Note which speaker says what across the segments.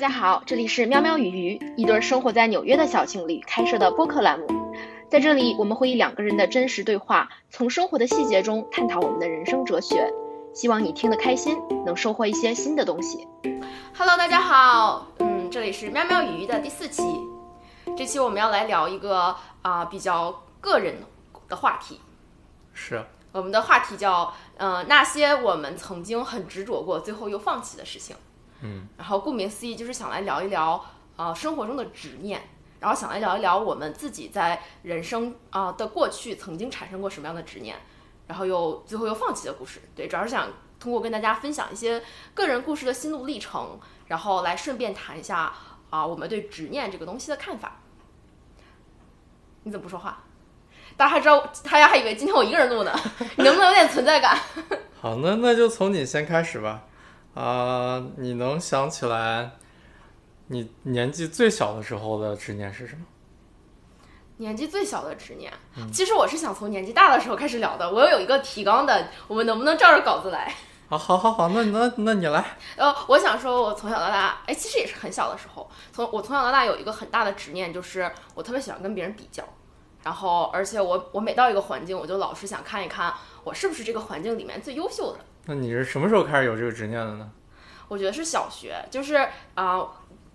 Speaker 1: 家好，这里是喵喵与鱼，一对生活在纽约的小情侣开设的播客栏目。在这里，我们会以两个人的真实对话，从生活的细节中探讨我们的人生哲学。希望你听得开心，能收获一些新的东西。Hello，大家好，嗯，这里是喵喵与鱼的第四期。这期我们要来聊一个啊比较个人的话题，
Speaker 2: 是
Speaker 1: 我们的话题叫呃那些我们曾经很执着过，最后又放弃的事情。
Speaker 2: 嗯，
Speaker 1: 然后顾名思义就是想来聊一聊呃生活中的执念，然后想来聊一聊我们自己在人生啊的过去曾经产生过什么样的执念，然后又最后又放弃的故事。对，主要是想通过跟大家分享一些个人故事的心路历程，然后来顺便谈一下啊我们对执念这个东西的看法。你怎么不说话？大家还知道，大家还以为今天我一个人录呢，你能不能有点存在感？
Speaker 2: 好，那那就从你先开始吧。啊，你能想起来你年纪最小的时候的执念是什么？
Speaker 1: 年纪最小的执念，其实我是想从年纪大的时候开始聊的。我有一个提纲的，我们能不能照着稿子来？
Speaker 2: 啊，好，好，好，那那那你来。
Speaker 1: 呃，我想说，我从小到大，哎，其实也是很小的时候，从我从小到大有一个很大的执念，就是我特别喜欢跟别人比较，然后而且我我每到一个环境，我就老是想看一看我是不是这个环境里面最优秀的。
Speaker 2: 那你是什么时候开始有这个执念的呢？
Speaker 1: 我觉得是小学，就是啊，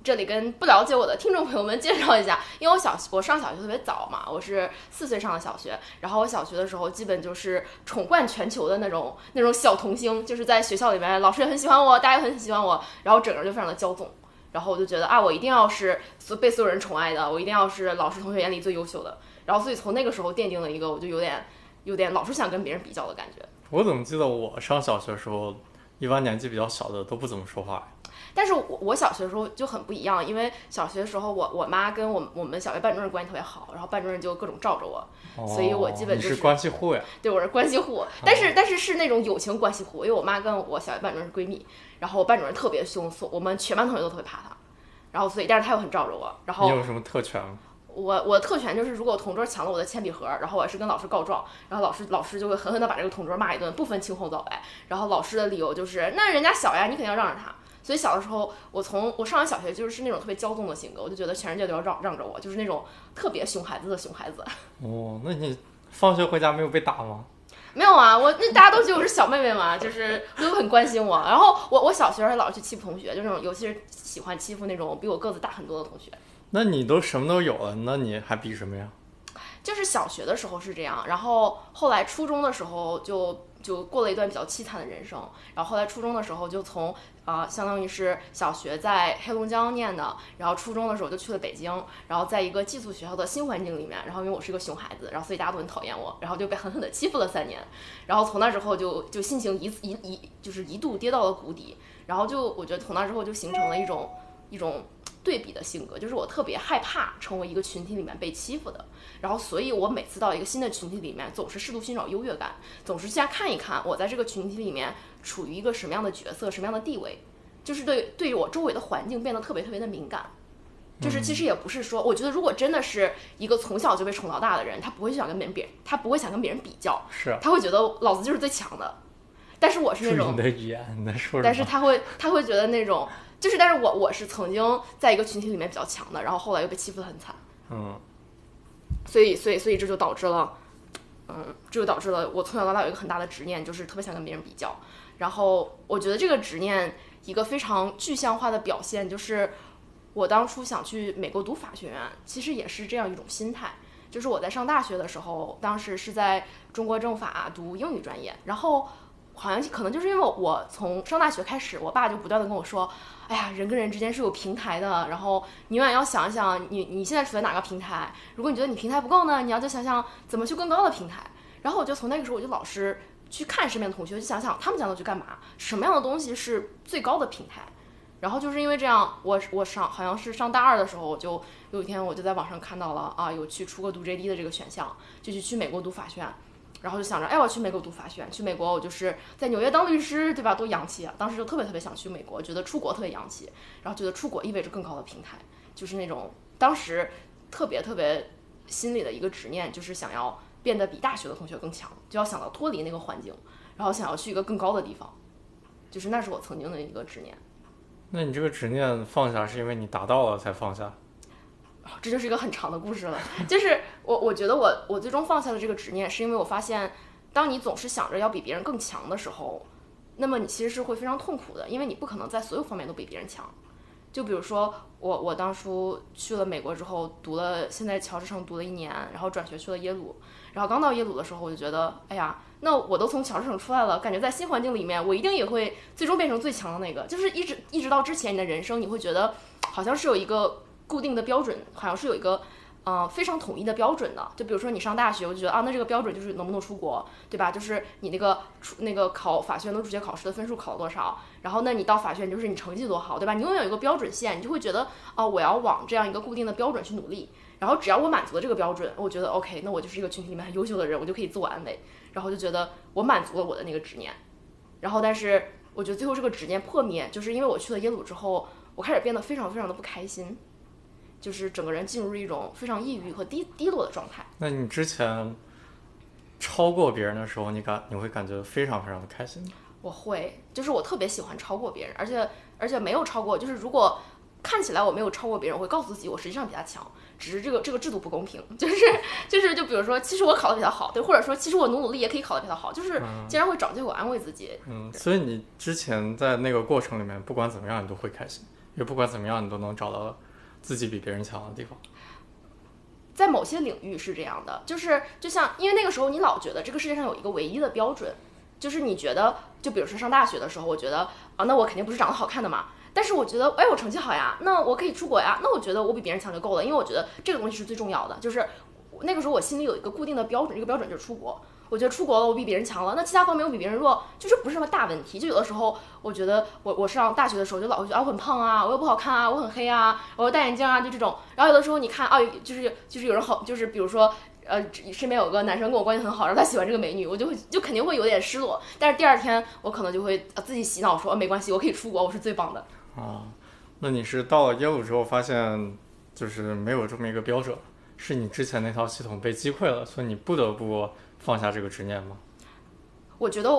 Speaker 1: 这里跟不了解我的听众朋友们介绍一下，因为我小我上小学特别早嘛，我是四岁上的小学，然后我小学的时候基本就是宠冠全球的那种那种小童星，就是在学校里面老师也很喜欢我，大家也很喜欢我，然后整个人就非常的骄纵，然后我就觉得啊，我一定要是所被所有人宠爱的，我一定要是老师同学眼里最优秀的，然后所以从那个时候奠定了一个我就有点有点老是想跟别人比较的感觉。
Speaker 2: 我怎么记得我上小学的时候，一般年纪比较小的都不怎么说话？
Speaker 1: 但是我我小学的时候就很不一样，因为小学的时候我我妈跟我我们小学班主任关系特别好，然后班主任就各种罩着我，所以我基本就
Speaker 2: 是关系户呀。
Speaker 1: 对，我是关系户，但是但是是那种友情关系户，因为我妈跟我小学班主任是闺蜜，然后我班主任特别凶，我们全班同学都特别怕她，然后所以但是她又很罩着我，然后
Speaker 2: 你有什么特权吗？
Speaker 1: 我我的特权就是，如果同桌抢了我的铅笔盒，然后我是跟老师告状，然后老师老师就会狠狠的把这个同桌骂一顿，不分青红皂白。然后老师的理由就是，那人家小呀，你肯定要让着他。所以小的时候，我从我上完小学就是那种特别骄纵的性格，我就觉得全世界都要让让着我，就是那种特别熊孩子的熊孩子。
Speaker 2: 哦，那你放学回家没有被打吗？
Speaker 1: 没有啊，我那大家都觉得我是小妹妹嘛，就是都很关心我。然后我我小学还老是去欺负同学，就那种尤其是喜欢欺负那种比我个子大很多的同学。
Speaker 2: 那你都什么都有了，那你还比什么呀？
Speaker 1: 就是小学的时候是这样，然后后来初中的时候就就过了一段比较凄惨的人生。然后后来初中的时候就从啊，相当于是小学在黑龙江念的，然后初中的时候就去了北京，然后在一个寄宿学校的新环境里面，然后因为我是一个熊孩子，然后所以大家都很讨厌我，然后就被狠狠的欺负了三年。然后从那之后就就心情一一一就是一度跌到了谷底，然后就我觉得从那之后就形成了一种一种。对比的性格，就是我特别害怕成为一个群体里面被欺负的，然后所以我每次到一个新的群体里面，总是试图寻找优越感，总是先看一看我在这个群体里面处于一个什么样的角色、什么样的地位，就是对对于我周围的环境变得特别特别的敏感，就是其实也不是说，我觉得如果真的是一个从小就被宠到大的人，他不会想跟别人，他不会想跟别人比较，
Speaker 2: 是，
Speaker 1: 他会觉得老子就是最强的，但是我是那种，
Speaker 2: 的语言，你在说
Speaker 1: 但是他会他会觉得那种。就是，但是我我是曾经在一个群体里面比较强的，然后后来又被欺负的很惨，
Speaker 2: 嗯，
Speaker 1: 所以所以所以这就导致了，嗯，这就导致了我从小到大有一个很大的执念，就是特别想跟别人比较。然后我觉得这个执念一个非常具象化的表现，就是我当初想去美国读法学院，其实也是这样一种心态。就是我在上大学的时候，当时是在中国政法读英语专业，然后。好像可能就是因为我从上大学开始，我爸就不断的跟我说：“哎呀，人跟人之间是有平台的，然后你永远要想一想，你你现在处在哪个平台？如果你觉得你平台不够呢，你要就想想怎么去更高的平台。”然后我就从那个时候我就老是去看身边的同学，就想想他们将来去干嘛，什么样的东西是最高的平台。然后就是因为这样，我我上好像是上大二的时候，我就有一天我就在网上看到了啊，有去出国读 JD 的这个选项，就去去美国读法学院。然后就想着，哎，我去美国读法学院，去美国我就是在纽约当律师，对吧？多洋气啊！当时就特别特别想去美国，觉得出国特别洋气，然后觉得出国意味着更高的平台，就是那种当时特别特别心里的一个执念，就是想要变得比大学的同学更强，就要想到脱离那个环境，然后想要去一个更高的地方，就是那是我曾经的一个执念。
Speaker 2: 那你这个执念放下，是因为你达到了才放下？
Speaker 1: 这就是一个很长的故事了。就是我，我觉得我我最终放下了这个执念，是因为我发现，当你总是想着要比别人更强的时候，那么你其实是会非常痛苦的，因为你不可能在所有方面都比别人强。就比如说我，我当初去了美国之后，读了现在乔治城读了一年，然后转学去了耶鲁。然后刚到耶鲁的时候，我就觉得，哎呀，那我都从乔治城出来了，感觉在新环境里面，我一定也会最终变成最强的那个。就是一直一直到之前你的人生，你会觉得好像是有一个固定的标准，好像是有一个。嗯，非常统一的标准的，就比如说你上大学，我就觉得啊，那这个标准就是能不能出国，对吧？就是你那个出那个考法学院的入学考试的分数考多少，然后那你到法学院就是你成绩多好，对吧？你拥有一个标准线，你就会觉得啊，我要往这样一个固定的标准去努力，然后只要我满足了这个标准，我觉得 OK，那我就是一个群体里面很优秀的人，我就可以自我安慰，然后就觉得我满足了我的那个执念，然后但是我觉得最后这个执念破灭，就是因为我去了耶鲁之后，我开始变得非常非常的不开心。就是整个人进入一种非常抑郁和低低落的状态。
Speaker 2: 那你之前超过别人的时候，你感你会感觉非常非常的开心吗？
Speaker 1: 我会，就是我特别喜欢超过别人，而且而且没有超过，就是如果看起来我没有超过别人，我会告诉自己我实际上比他强，只是这个这个制度不公平。就是就是就比如说，其实我考的比他好，对，或者说其实我努努力也可以考的比他好，就是经常会找借口安慰自己。
Speaker 2: 嗯，所以你之前在那个过程里面，不管怎么样你都会开心，因为不管怎么样你都能找到。自己比别人强的地方，
Speaker 1: 在某些领域是这样的，就是就像因为那个时候你老觉得这个世界上有一个唯一的标准，就是你觉得，就比如说上大学的时候，我觉得啊，那我肯定不是长得好看的嘛，但是我觉得，哎，我成绩好呀，那我可以出国呀，那我觉得我比别人强就够了，因为我觉得这个东西是最重要的，就是那个时候我心里有一个固定的标准，这个标准就是出国。我觉得出国了，我比别人强了。那其他方面我比别人弱，就是不是什么大问题。就有的时候，我觉得我我上大学的时候就老会觉得啊我很胖啊，我又不好看啊，我很黑啊，我又戴眼镜啊，就这种。然后有的时候你看啊，就是就是有人好，就是比如说呃身边有个男生跟我关系很好，然后他喜欢这个美女，我就会就肯定会有点失落。但是第二天我可能就会自己洗脑说没关系，我可以出国，我是最棒的。
Speaker 2: 啊，那你是到了耶鲁之后发现就是没有这么一个标准，是你之前那套系统被击溃了，所以你不得不。放下这个执念吗？
Speaker 1: 我觉得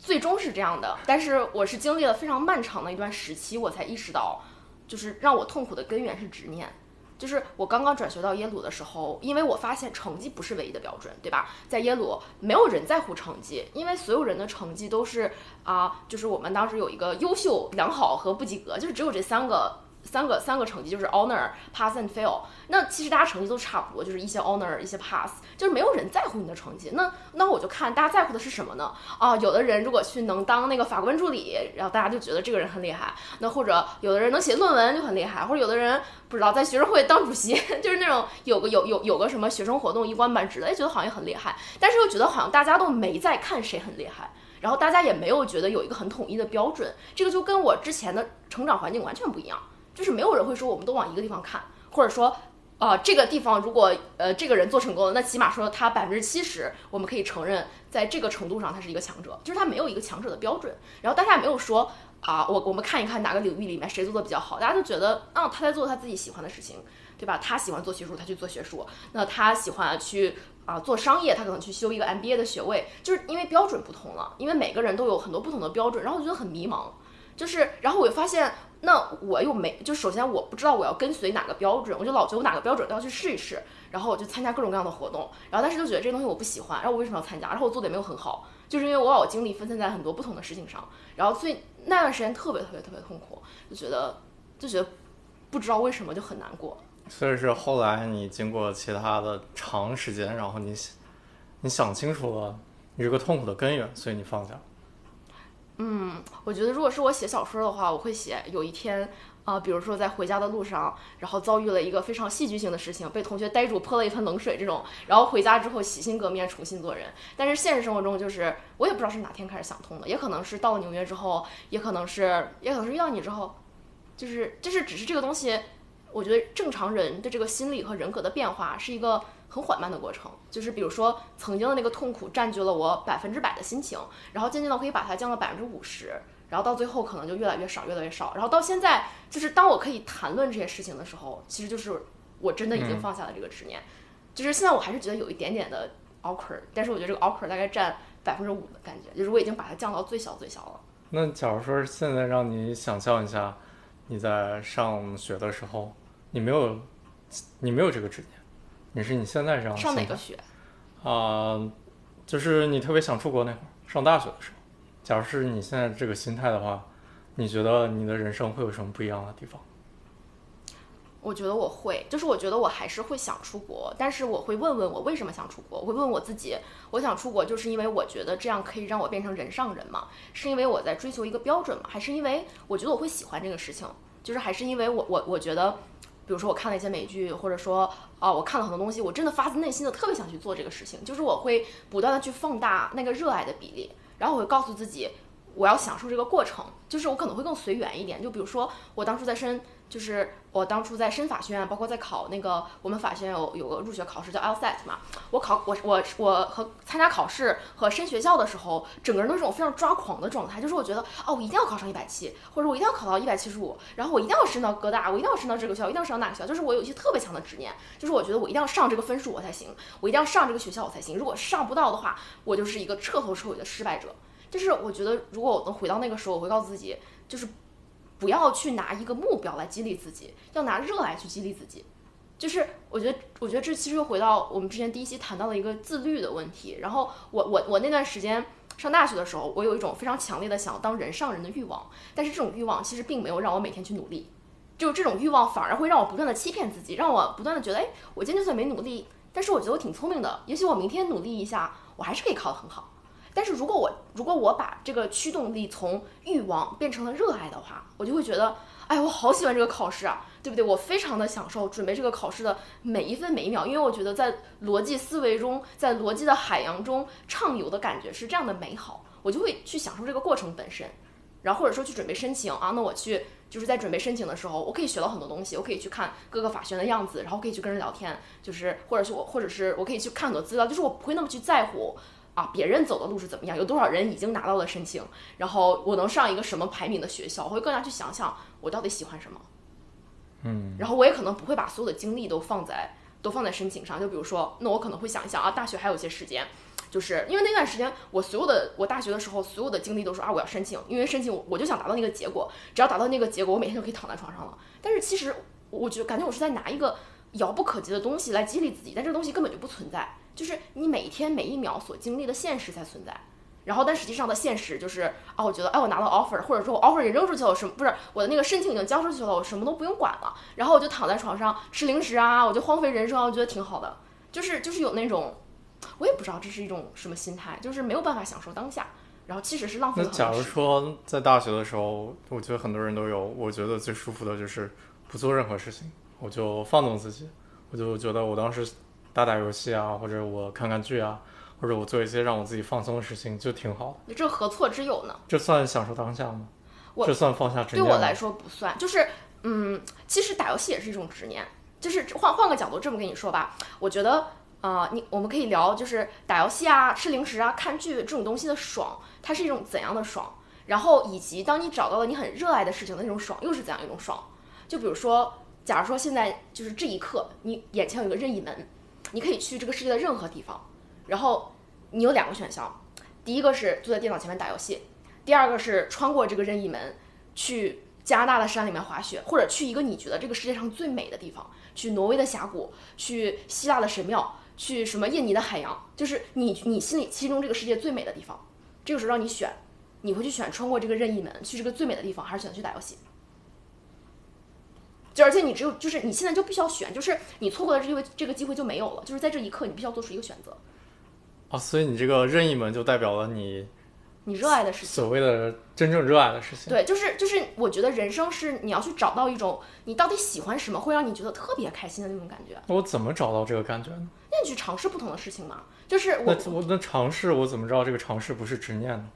Speaker 1: 最终是这样的，但是我是经历了非常漫长的一段时期，我才意识到，就是让我痛苦的根源是执念。就是我刚刚转学到耶鲁的时候，因为我发现成绩不是唯一的标准，对吧？在耶鲁，没有人在乎成绩，因为所有人的成绩都是啊，就是我们当时有一个优秀、良好和不及格，就是只有这三个。三个三个成绩就是 honor pass and fail。那其实大家成绩都差不多，就是一些 honor，一些 pass，就是没有人在乎你的成绩。那那我就看大家在乎的是什么呢？啊，有的人如果去能当那个法官助理，然后大家就觉得这个人很厉害。那或者有的人能写论文就很厉害，或者有的人不知道在学生会当主席，就是那种有个有有有个什么学生活动一官半职的，哎，觉得好像也很厉害。但是又觉得好像大家都没在看谁很厉害，然后大家也没有觉得有一个很统一的标准。这个就跟我之前的成长环境完全不一样。就是没有人会说我们都往一个地方看，或者说，啊，这个地方如果呃这个人做成功了，那起码说他百分之七十，我们可以承认在这个程度上他是一个强者，就是他没有一个强者的标准。然后大家也没有说啊，我我们看一看哪个领域里面谁做的比较好，大家都觉得，啊，他在做他自己喜欢的事情，对吧？他喜欢做学术，他去做学术；那他喜欢去啊做商业，他可能去修一个 MBA 的学位。就是因为标准不同了，因为每个人都有很多不同的标准，然后我觉得很迷茫。就是，然后我就发现。那我又没，就首先我不知道我要跟随哪个标准，我就老觉得我哪个标准都要去试一试，然后我就参加各种各样的活动，然后但是就觉得这东西我不喜欢，然后我为什么要参加？然后我做的也没有很好，就是因为我把我精力分散在很多不同的事情上，然后所以那段时间特别特别特别痛苦，就觉得就觉得不知道为什么就很难过。
Speaker 2: 所以是后来你经过其他的长时间，然后你你想清楚了你这个痛苦的根源，所以你放下。
Speaker 1: 嗯，我觉得如果是我写小说的话，我会写有一天，啊，比如说在回家的路上，然后遭遇了一个非常戏剧性的事情，被同学逮住泼了一盆冷水这种，然后回家之后洗心革面重新做人。但是现实生活中，就是我也不知道是哪天开始想通的，也可能是到了纽约之后，也可能是，也可能是遇到你之后，就是就是只是这个东西，我觉得正常人的这个心理和人格的变化是一个。很缓慢的过程，就是比如说曾经的那个痛苦占据了我百分之百的心情，然后渐渐的可以把它降到百分之五十，然后到最后可能就越来越少，越来越少，然后到现在就是当我可以谈论这些事情的时候，其实就是我真的已经放下了这个执念，就是现在我还是觉得有一点点的 awkward，但是我觉得这个 awkward 大概占百分之五的感觉，就是我已经把它降到最小最小了。
Speaker 2: 那假如说现在让你想象一下，你在上学的时候，你没有，你没有这个执念，你是你现在这样的
Speaker 1: 上哪个学？
Speaker 2: 啊、就是你特别想出国那会儿，上大学的时候。假如是你现在这个心态的话，你觉得你的人生会有什么不一样的地方？
Speaker 1: 我觉得我会，就是我觉得我还是会想出国，但是我会问问我为什么想出国，我会问我自己，我想出国就是因为我觉得这样可以让我变成人上人吗？是因为我在追求一个标准吗？还是因为我觉得我会喜欢这个事情？就是还是因为我我我觉得，比如说我看了一些美剧，或者说啊、我看了很多东西，我真的发自内心的特别想去做这个事情，就是我会不断的去放大那个热爱的比例，然后我会告诉自己，我要享受这个过程，就是我可能会更随缘一点。就比如说我当初在申，就是我当初在申法学院，包括在考那个我们法学院有有个入学考试叫 LSAT 嘛，我考我我我和参加考试和申学校的时候，整个人都是种非常抓狂的状态，就是我觉得哦，我一定要考上一百七，或者我一定要考到一百七十五，然后我一定要申到哥大，我一定要申到这个学校，一定要申到那个学校，就是我有一些特别强的执念，就是我觉得我一定要上这个分数我才行，我一定要上这个学校我才行，如果上不到的话，我就是一个彻头彻尾的失败者。就是我觉得，如果我能回到那个时候，我会告诉自己，就是不要去拿一个目标来激励自己，要拿热爱去激励自己。就是我觉得，我觉得这其实又回到我们之前第一期谈到的一个自律的问题。然后我我我那段时间上大学的时候，我有一种非常强烈的想要当人上人的欲望，但是这种欲望其实并没有让我每天去努力，就这种欲望反而会让我不断的欺骗自己，让我不断的觉得，哎，我今天就算没努力，但是我觉得我挺聪明的，也许我明天努力一下，我还是可以考得很好。但是如果我如果我把这个驱动力从欲望变成了热爱的话，我就会觉得，哎，我好喜欢这个考试啊，对不对？我非常的享受准备这个考试的每一分每一秒，因为我觉得在逻辑思维中，在逻辑的海洋中畅游的感觉是这样的美好，我就会去享受这个过程本身。然后或者说去准备申请啊，那我去就是在准备申请的时候，我可以学到很多东西，我可以去看各个法学院的样子，然后可以去跟人聊天，就是或者是我或者是我可以去看很多资料，就是我不会那么去在乎。啊，别人走的路是怎么样？有多少人已经拿到了申请？然后我能上一个什么排名的学校？我会更加去想想我到底喜欢什么。
Speaker 2: 嗯，
Speaker 1: 然后我也可能不会把所有的精力都放在都放在申请上。就比如说，那我可能会想一想啊，大学还有一些时间，就是因为那段时间我所有的我大学的时候所有的精力都是啊，我要申请，因为申请我我就想达到那个结果，只要达到那个结果，我每天就可以躺在床上了。但是其实我觉得感觉我是在拿一个遥不可及的东西来激励自己，但这个东西根本就不存在。就是你每一天每一秒所经历的现实才存在，然后但实际上的现实就是啊，我觉得哎，我拿到 offer，或者说我 offer 也扔出去了，我什么不是我的那个申请已经交出去了，我什么都不用管了，然后我就躺在床上吃零食啊，我就荒废人生啊，我觉得挺好的，就是就是有那种，我也不知道这是一种什么心态，就是没有办法享受当下，然后其实是浪费了
Speaker 2: 那假如。说在大学的时候，我觉得很多人都有，我觉得最舒服的就是不做任何事情，我就放纵自己，我就觉得我当时打打游戏啊，或者我看看剧啊，或者我做一些让我自己放松的事情，就挺好的。
Speaker 1: 这何错之有呢？
Speaker 2: 这算享受当下吗？
Speaker 1: 我
Speaker 2: 这算放下执念吗？
Speaker 1: 对我来说不算，就是嗯，其实打游戏也是一种执念。就是换换个角度这么跟你说吧，我觉得呃，你我们可以聊，就是打游戏啊、吃零食啊、看剧这种东西的爽，它是一种怎样的爽？然后以及当你找到了你很热爱的事情的那种爽，又是怎样一种爽？就比如说，假如说现在就是这一刻，你眼前有一个任意门，你可以去这个世界的任何地方，然后你有两个选项，第一个是坐在电脑前面打游戏，第二个是穿过这个任意门去加拿大的山里面滑雪，或者去一个你觉得这个世界上最美的地方，去挪威的峡谷，去希腊的神庙，去什么印尼的海洋，就是你你心里心中这个世界最美的地方。这个时候让你选，你会去选穿过这个任意门去这个最美的地方，还是选择去打游戏？就而且你只有就是你现在就必须要选，就是你错过了这个这个机会就没有了，就是在这一刻你必须要做出一个选择，
Speaker 2: 啊，所以你这个任意门就代表了你
Speaker 1: 你热爱的事情。
Speaker 2: 所谓的真正热爱的事情。
Speaker 1: 对，就是就是，我觉得人生是你要去找到一种你到底喜欢什么，会让你觉得特别开心的那种感觉。
Speaker 2: 我怎么找到这个感觉呢？
Speaker 1: 那你去尝试不同的事情嘛，就是
Speaker 2: 那
Speaker 1: 我
Speaker 2: 我那尝试，我怎么知道这个尝试不是执念呢？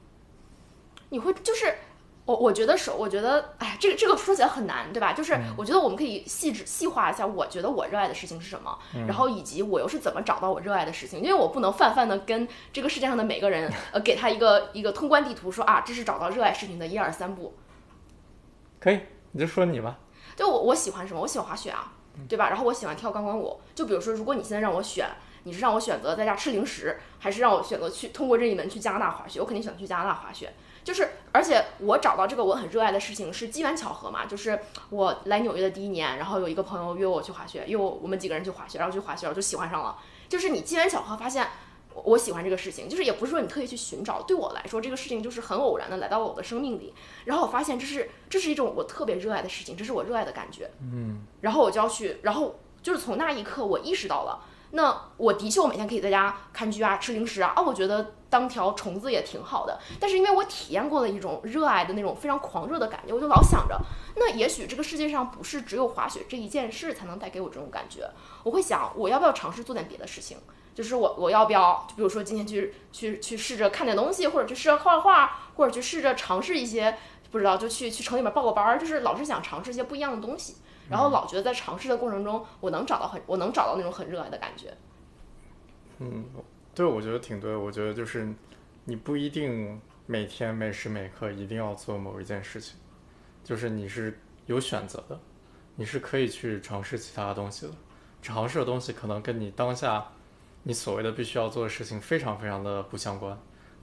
Speaker 1: 你会就是我我觉得是，我觉得哎，这个这个说起来很难，对吧？就是我觉得我们可以细致细化一下，我觉得我热爱的事情是什么，然后以及我又是怎么找到我热爱的事情，因为我不能泛泛的跟这个世界上的每个人呃给他一个一个通关地图，说啊这是找到热爱事情的一二三步。
Speaker 2: 可以，你就说你吧。
Speaker 1: 就我我喜欢什么？我喜欢滑雪啊，对吧？然后我喜欢跳钢管舞。就比如说，如果你现在让我选，你是让我选择在家吃零食，还是让我选择去通过任意门去加拿大滑雪？我肯定选择去加拿大滑雪。就是，而且我找到这个我很热爱的事情是机缘巧合嘛。就是我来纽约的第一年，然后有一个朋友约我去滑雪，约我我们几个人去滑雪，然后去滑雪，然后就喜欢上了。就是你机缘巧合发现我喜欢这个事情，就是也不是说你特意去寻找。对我来说，这个事情就是很偶然的来到了我的生命里，然后我发现这是这是一种我特别热爱的事情，这是我热爱的感觉。
Speaker 2: 嗯，
Speaker 1: 然后我就要去，然后就是从那一刻我意识到了。那我的确，我每天可以在家看剧啊，吃零食啊，啊，我觉得当条虫子也挺好的。但是因为我体验过了一种热爱的那种非常狂热的感觉，我就老想着，那也许这个世界上不是只有滑雪这一件事才能带给我这种感觉。我会想，我要不要尝试做点别的事情？就是我我要不要，就比如说今天去去去试着看点东西，或者去试着画画，或者去试着尝试一些，不知道就去去城里面报个班儿，就是老是想尝试一些不一样的东西。然后老觉得在尝试的过程中，我能找到很，我能找到那种很热爱的感觉。
Speaker 2: 嗯，对，我觉得挺对。我觉得就是你不一定每天每时每刻一定要做某一件事情，就是你是有选择的，你是可以去尝试其他的东西的。尝试的东西可能跟你当下你所谓的必须要做的事情非常非常的不相关，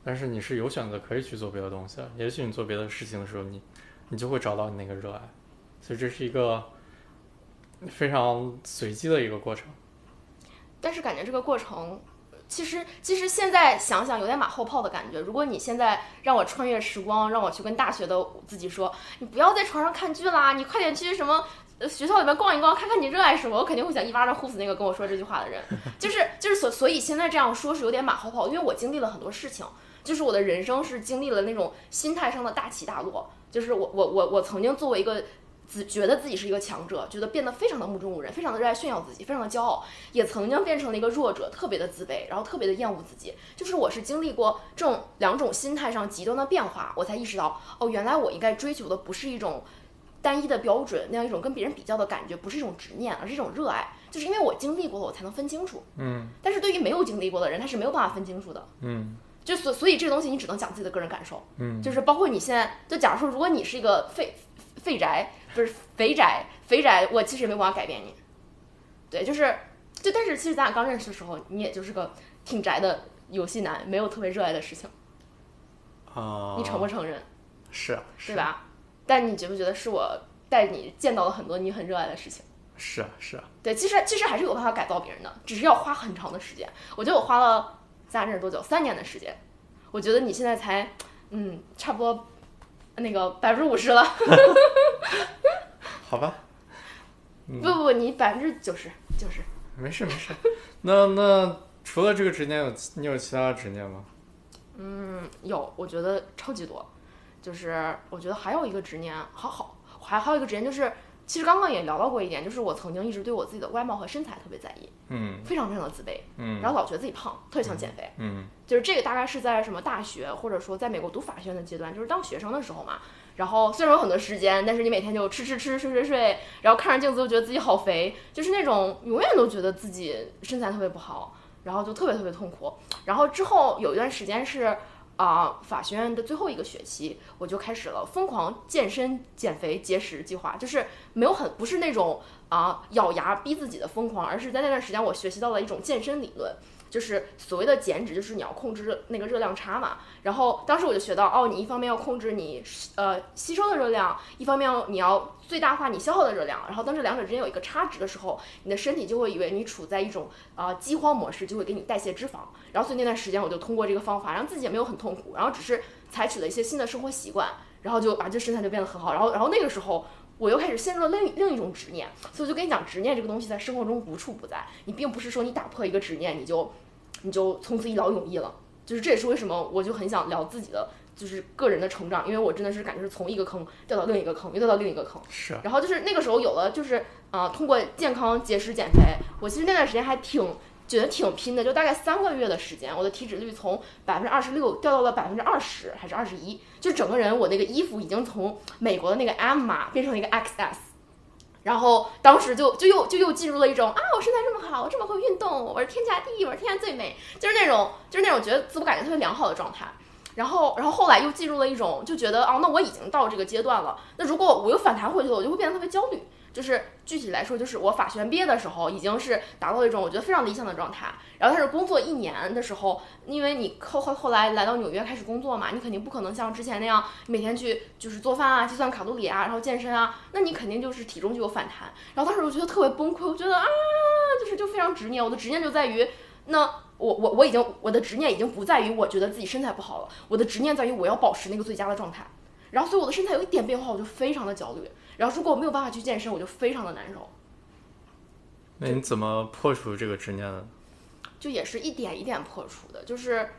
Speaker 2: 但是你是有选择可以去做别的东西的。也许你做别的事情的时候，你你就会找到你那个热爱。所以这是一个。非常随机的一个过程，
Speaker 1: 但是感觉这个过程，其实其实现在想想有点马后炮的感觉。如果你现在让我穿越时光，让我去跟大学的自己说，你不要在床上看剧啦，你快点去什么学校里面逛一逛，看看你热爱什么，我肯定会想一巴掌呼死那个跟我说这句话的人。就是就是所所以现在这样说是有点马后炮，因为我经历了很多事情，就是我的人生是经历了那种心态上的大起大落，就是我我我我曾经作为一个。自觉得自己是一个强者，觉得变得非常的目中无人，非常的热爱炫耀自己，非常的骄傲，也曾经变成了一个弱者，特别的自卑，然后特别的厌恶自己。就是我是经历过这种两种心态上极端的变化，我才意识到，哦，原来我应该追求的不是一种单一的标准，那样一种跟别人比较的感觉，不是一种执念，而是一种热爱。就是因为我经历过了，我才能分清楚。
Speaker 2: 嗯。
Speaker 1: 但是对于没有经历过的人，他是没有办法分清楚的。
Speaker 2: 嗯。
Speaker 1: 就所所以这个东西，你只能讲自己的个人感受。
Speaker 2: 嗯。
Speaker 1: 就是包括你现在，就假如说，如果你是一个废废宅。不是肥宅，肥宅，我其实也没办法改变你。对，就是，就但是其实咱俩刚认识的时候，你也就是个挺宅的游戏男，没有特别热爱的事情。
Speaker 2: 啊。
Speaker 1: 你承不承认？
Speaker 2: 是啊。
Speaker 1: 对吧？但你觉不觉得是我带你见到了很多你很热爱的事情？
Speaker 2: 是啊，是啊。
Speaker 1: 对，其实其实还是有办法改造别人的，只是要花很长的时间。我觉得我花了咱俩认识多久？三年的时间。我觉得你现在才，嗯，差不多。那个百分之五十了，
Speaker 2: 好吧。
Speaker 1: 不不不，你百分之九十九十。
Speaker 2: 没事没事。那那除了这个执念，有你有其他的执念吗？
Speaker 1: 嗯，有，我觉得超级多。就是我觉得还有一个执念，好好，还还有一个执念就是。其实刚刚也聊到过一点，就是我曾经一直对我自己的外貌和身材特别在意，
Speaker 2: 嗯，
Speaker 1: 非常非常的自卑，
Speaker 2: 嗯，
Speaker 1: 然后老觉得自己胖，特别想减肥，
Speaker 2: 嗯，
Speaker 1: 就是这个大概是在什么大学或者说在美国读法学院的阶段，就是当学生的时候嘛。然后虽然有很多时间，但是你每天就吃吃吃睡睡睡，然后看着镜子就觉得自己好肥，就是那种永远都觉得自己身材特别不好，然后就特别特别痛苦。然后之后有一段时间是。啊，法学院的最后一个学期，我就开始了疯狂健身、减肥、节食计划，就是没有很不是那种啊咬牙逼自己的疯狂，而是在那段时间我学习到了一种健身理论。就是所谓的减脂，就是你要控制那个热量差嘛。然后当时我就学到，哦，你一方面要控制你呃吸收的热量，一方面你要最大化你消耗的热量。然后当这两者之间有一个差值的时候，你的身体就会以为你处在一种啊饥荒模式，就会给你代谢脂肪。然后所以那段时间我就通过这个方法，让自己也没有很痛苦，然后只是采取了一些新的生活习惯，然后就啊这身材就变得很好。然后然后那个时候我又开始陷入了另另一种执念。所以我就跟你讲，执念这个东西在生活中无处不在。你并不是说你打破一个执念，你就。你就从此一劳永逸了，就是这也是为什么我就很想聊自己的，就是个人的成长，因为我真的是感觉是从一个坑掉到另一个坑，又掉到另一个坑。
Speaker 2: 是。
Speaker 1: 然后就是那个时候有了，就是啊，通过健康节食减肥，我其实那段时间还挺觉得挺拼的，就大概三个月的时间，我的体脂率从百分之二十六掉到了百分之二十还是二十一，就整个人我那个衣服已经从美国的那个 M 码变成了一个 XS。然后当时就就又就又进入了一种啊，我身材这么好，我这么会运动，我是天下第一，我是天下最美，就是那种就是那种觉得自我感觉特别良好的状态。然后然后后来又进入了一种就觉得哦，那我已经到这个阶段了，那如果我又反弹回去了，我就会变得特别焦虑。就是具体来说，就是我法学院毕业的时候，已经是达到了一种我觉得非常理想的状态。然后但是工作一年的时候，因为你后后后来来到纽约开始工作嘛，你肯定不可能像之前那样每天去就是做饭啊、计算卡路里啊，然后健身啊，那你肯定就是体重就有反弹。然后当时我觉得特别崩溃，我觉得啊，就是就非常执念，我的执念就在于那我我我已经我的执念已经不在于我觉得自己身材不好了，我的执念在于我要保持那个最佳的状态。然后所以我的身材有一点变化，我就非常的焦虑。然后如果我没有办法去健身，我就非常的难受。
Speaker 2: 那你怎么破除这个执念呢？
Speaker 1: 就也是一点一点破除的，就是，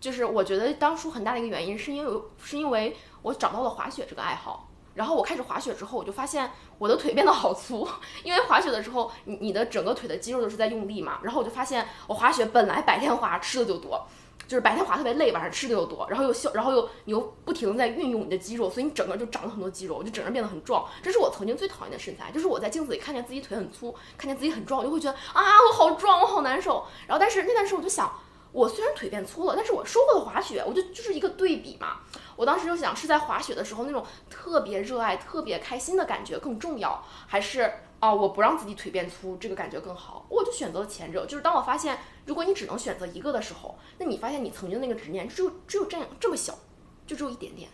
Speaker 1: 就是我觉得当初很大的一个原因是因为是因为我找到了滑雪这个爱好，然后我开始滑雪之后，我就发现我的腿变得好粗，因为滑雪的时候你你的整个腿的肌肉都是在用力嘛，然后我就发现我滑雪本来白天滑吃的就多。就是白天滑特别累，晚上吃的又多，然后又消，然后又你又不停的在运用你的肌肉，所以你整个就长了很多肌肉，就整个人变得很壮。这是我曾经最讨厌的身材，就是我在镜子里看见自己腿很粗，看见自己很壮，我就会觉得啊，我好壮，我好难受。然后但是那段时间我就想，我虽然腿变粗了，但是我收获了滑雪，我就就是一个对比嘛。我当时就想，是在滑雪的时候那种特别热爱、特别开心的感觉更重要，还是啊、我不让自己腿变粗这个感觉更好？我就选择了前者。就是当我发现，如果你只能选择一个的时候，那你发现你曾经那个执念只有只有这样这么小，就只有一点点。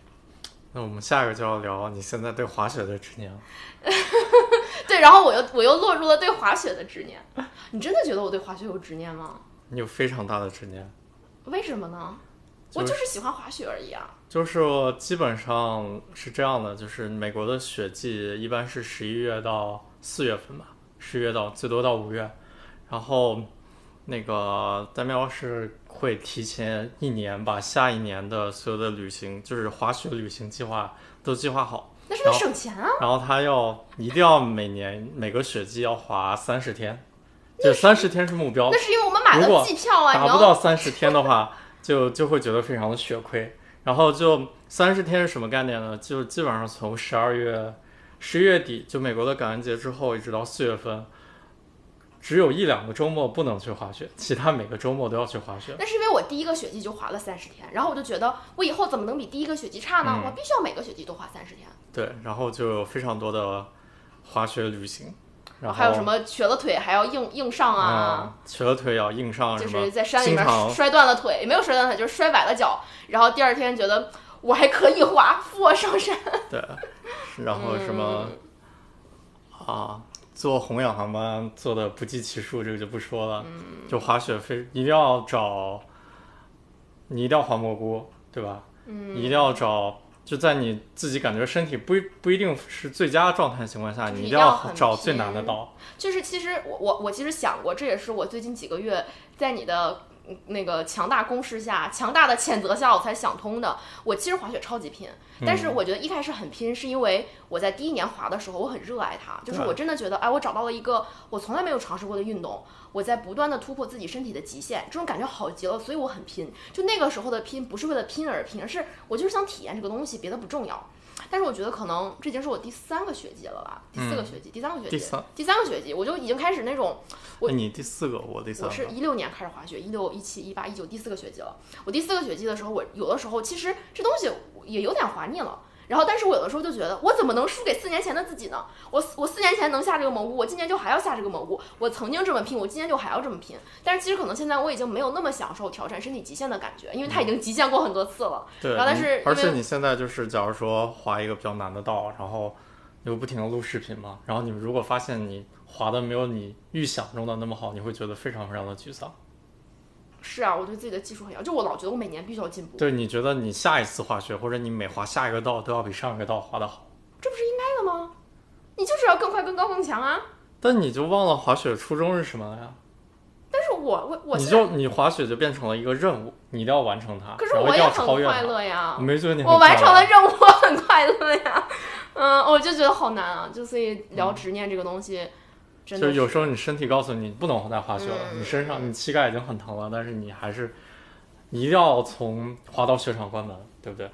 Speaker 2: 那我们下一个就要聊你现在对滑雪的执念了。
Speaker 1: 对，然后我又我又落入了对滑雪的执念。你真的觉得我对滑雪有执念吗？
Speaker 2: 你有非常大的执念，
Speaker 1: 为什么呢？
Speaker 2: 就
Speaker 1: 我就是喜欢滑雪而已啊。
Speaker 2: 就是我基本上是这样的，就是美国的雪季一般是十一月到四月份吧，十月到最多到五月，然后那个咱喵是会提前一年把下一年的所有的旅行，就是滑雪旅行计划都计划好，
Speaker 1: 那是为了省钱啊。
Speaker 2: 然后他要一定要每年每个雪季要滑三十天，就三十天是目标
Speaker 1: 那，是因为我们买了机票啊，
Speaker 2: 达不到三十天的话，就就会觉得非常的血亏。然后就三十天是什么概念呢？就基本上从十二月、十一月底，就美国的感恩节之后，一直到四月份，只有一两个周末不能去滑雪，其他每个周末都要去滑雪。
Speaker 1: 那是因为我第一个雪季就滑了三十天，然后我就觉得我以后怎么能比第一个雪季差呢？
Speaker 2: 嗯
Speaker 1: 我必须要每个雪季都滑三十天。
Speaker 2: 对，然后就有非常多的滑雪旅行，然后
Speaker 1: 还有什么瘸了腿还要硬硬上啊？
Speaker 2: 嗯，瘸了腿要硬上
Speaker 1: 就？是在山里面摔断了腿，没有摔断腿，就是摔崴了脚，然后第二天觉得我还可以滑，扶我上山。
Speaker 2: 对，然后什么、
Speaker 1: 嗯
Speaker 2: 啊，坐红眼航班坐的不计其数，这个就不说了。
Speaker 1: 嗯
Speaker 2: 就滑雪非一定要找，你一定要滑蘑菇，对吧？一定要找，就在你自己感觉身体不不一定是最佳状态的情况下，你一定要找最难的道。
Speaker 1: 就是其实我我我其实想过，这也是我最近几个月在你的嗯那个强大攻势下、强大的谴责下，我才想通的。我其实滑雪超级拼，但是我觉得一开始很拼，是因为我在第一年滑的时候，我很热爱它，就是我真的觉得，哎，我找到了一个我从来没有尝试过的运动，我在不断的突破自己身体的极限，这种感觉好极了，所以我很拼。就那个时候的拼，不是为了拼而拼，而是我就是想体验这个东西，别的不重要。但是我觉得可能这已经是我第三个学季了吧，第四个学季，第三个学季，
Speaker 2: 第三
Speaker 1: 第三个学季，我就已经开始那种，我
Speaker 2: 那你第四个，我第。
Speaker 1: 我是一六年开始滑雪，一六、一七、一八、一九，第四个学季了。我第四个学季的时候，我有的时候其实这东西也有点滑腻了。然后，但是我有的时候就觉得，我怎么能输给四年前的自己呢？我我四年前能下这个蘑菇，我今年就还要下这个蘑菇。我曾经这么拼，我今年就还要这么拼。但是其实可能现在我已经没有那么享受挑战身体极限的感觉，因为它已经极限过很多次了。
Speaker 2: 对，
Speaker 1: 然后但是
Speaker 2: 而且你现在就是，假如说滑一个比较难的道，然后你会不停的录视频嘛，然后你如果发现你滑的没有你预想中的那么好，你会觉得非常非常的沮丧。
Speaker 1: 是啊，我对自己的技术很要，就我老觉得我每年必须要进步，
Speaker 2: 对，你觉得你下一次滑雪，或者你每滑下一个道都要比上一个道滑得好，
Speaker 1: 这不是应该的吗？你就是要更快、更高、更强啊！
Speaker 2: 但你就忘了滑雪初衷是什么了呀？
Speaker 1: 但是我我我
Speaker 2: 你，就你滑雪就变成了一个任务，你一定要完成它，
Speaker 1: 可是我也很快。乐呀
Speaker 2: 我。没觉得你
Speaker 1: 我完成了任务，我很快乐呀。嗯，我就觉得好难啊，就所以聊执念这个东西，真的
Speaker 2: 就是有时候你身体告诉你不能再滑雪了，
Speaker 1: 嗯
Speaker 2: 你身上你膝盖已经很疼了，但是你还是你一定要从滑到雪场关门，对不对？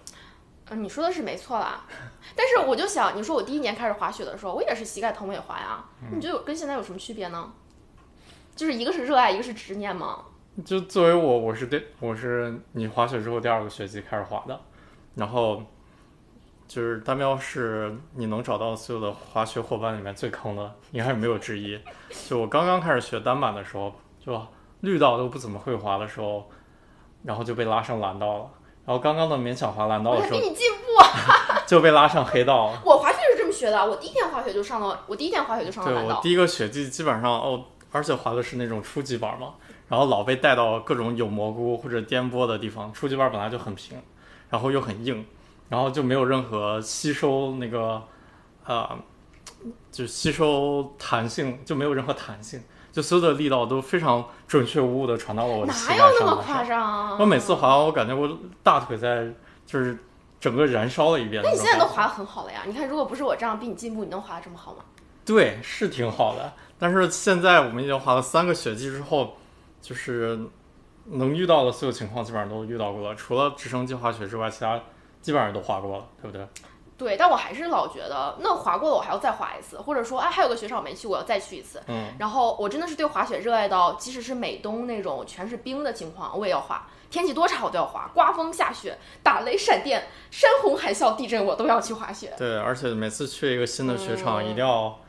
Speaker 1: 嗯，你说的是没错啦。但是我就想，你说我第一年开始滑雪的时候，我也是膝盖疼我也滑呀。
Speaker 2: 嗯
Speaker 1: 你觉得有跟现在有什么区别呢？就是一个是热爱，一个是执念吗？
Speaker 2: 就作为我，我是第我是你滑雪之后第二个学期开始滑的，然后就是单标是你能找到所有的滑雪伙伴里面最坑的，应该是没有之一。就我刚刚开始学单板的时候，就绿道都不怎么会滑的时候，然后就被拉上蓝道了。然后刚刚的勉强滑蓝道的时候
Speaker 1: 我还比，你进步啊！
Speaker 2: 就被拉上黑道了。
Speaker 1: 我滑雪是这么学的，我第一天滑雪就上了，我第一天滑雪就上了蓝道。
Speaker 2: 对我第一个雪季基本上哦，而且滑的是那种初级板嘛，然后老被带到各种有蘑菇或者颠簸的地方。初级板本来就很平，然后又很硬，然后就没有任何吸收那个呃，就吸收弹性，就没有任何弹性，就所有的力道都非常准确无误的传到了我的膝
Speaker 1: 哪有那么夸。张？
Speaker 2: 我每次滑完，我感觉我大腿在就是整个燃烧了一遍。
Speaker 1: 那你现在都滑得很好了呀？你看，如果不是我这样逼你进步，你能滑的这么好吗？
Speaker 2: 对，是挺好的。但是现在我们已经滑了三个雪季之后，就是能遇到的所有情况基本上都遇到过了，除了直升机滑雪之外，其他基本上都滑过了，对不对？
Speaker 1: 对，但我还是老觉得，那滑过了我还要再滑一次，或者说，哎，还有个雪场没去，我要再去一次。
Speaker 2: 嗯，
Speaker 1: 然后我真的是对滑雪热爱到，即使是美东那种全是冰的情况，我也要滑。天气多差我都要滑，刮风下雪、打雷闪电、山洪海啸、地震，我都要去滑雪。
Speaker 2: 对，而且每次去一个新的雪场，
Speaker 1: 嗯
Speaker 2: 一定要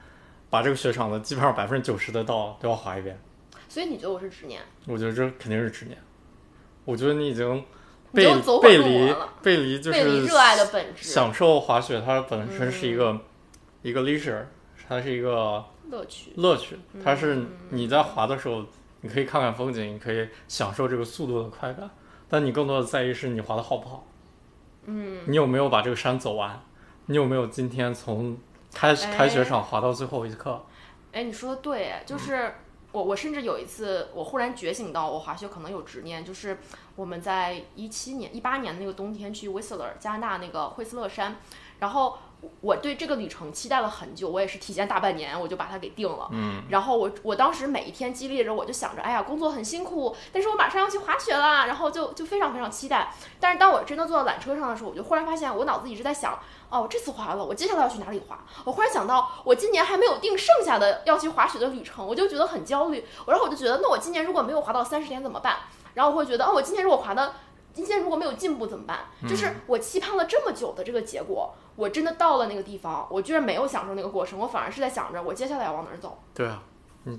Speaker 2: 把这个雪场的基本上百分之九十的道都要滑一遍。
Speaker 1: 所以你觉得我是执念？
Speaker 2: 我觉得这肯定是执念。我觉得你已经
Speaker 1: 你
Speaker 2: 背背离背离就是
Speaker 1: 热爱的本质，
Speaker 2: 享受滑雪，它本身是一个、
Speaker 1: 嗯
Speaker 2: 一个 leisure，它是一个
Speaker 1: 乐趣。
Speaker 2: 乐趣。它是
Speaker 1: 嗯
Speaker 2: 你在滑的时候，你可以看看风景，你可以享受这个速度的快感，但你更多的在意是你滑的好不好。
Speaker 1: 嗯，
Speaker 2: 你有没有把这个山走完？你有没有今天从开开雪场滑到最后一刻？
Speaker 1: 哎，你说的对，哎就是我，我甚至有一次，我忽然觉醒到我滑雪可能有执念，就是我们在一七年、一八年的那个冬天去 Whistler 加拿大那个惠斯勒山，然后我对这个旅程期待了很久，我也是提前大半年我就把它给定了。
Speaker 2: 嗯，
Speaker 1: 然后我我当时每一天激励着我，就想着，哎呀，工作很辛苦，但是我马上要去滑雪啦，然后就就非常非常期待。但是当我真的坐到缆车上的时候，我就忽然发现我脑子一直在想，哦，我这次滑了，我接下来要去哪里滑？我忽然想到，我今年还没有定剩下的要去滑雪的旅程，我就觉得很焦虑。然后我就觉得，那我今年如果没有滑到三十天怎么办？然后我会觉得，哦，我今年如果滑的。今天如果没有进步怎么办？就是我期盼了这么久的这个结果，我真的到了那个地方，我居然没有享受那个过程，我反而是在想着我接下来要往哪儿走。
Speaker 2: 对啊，嗯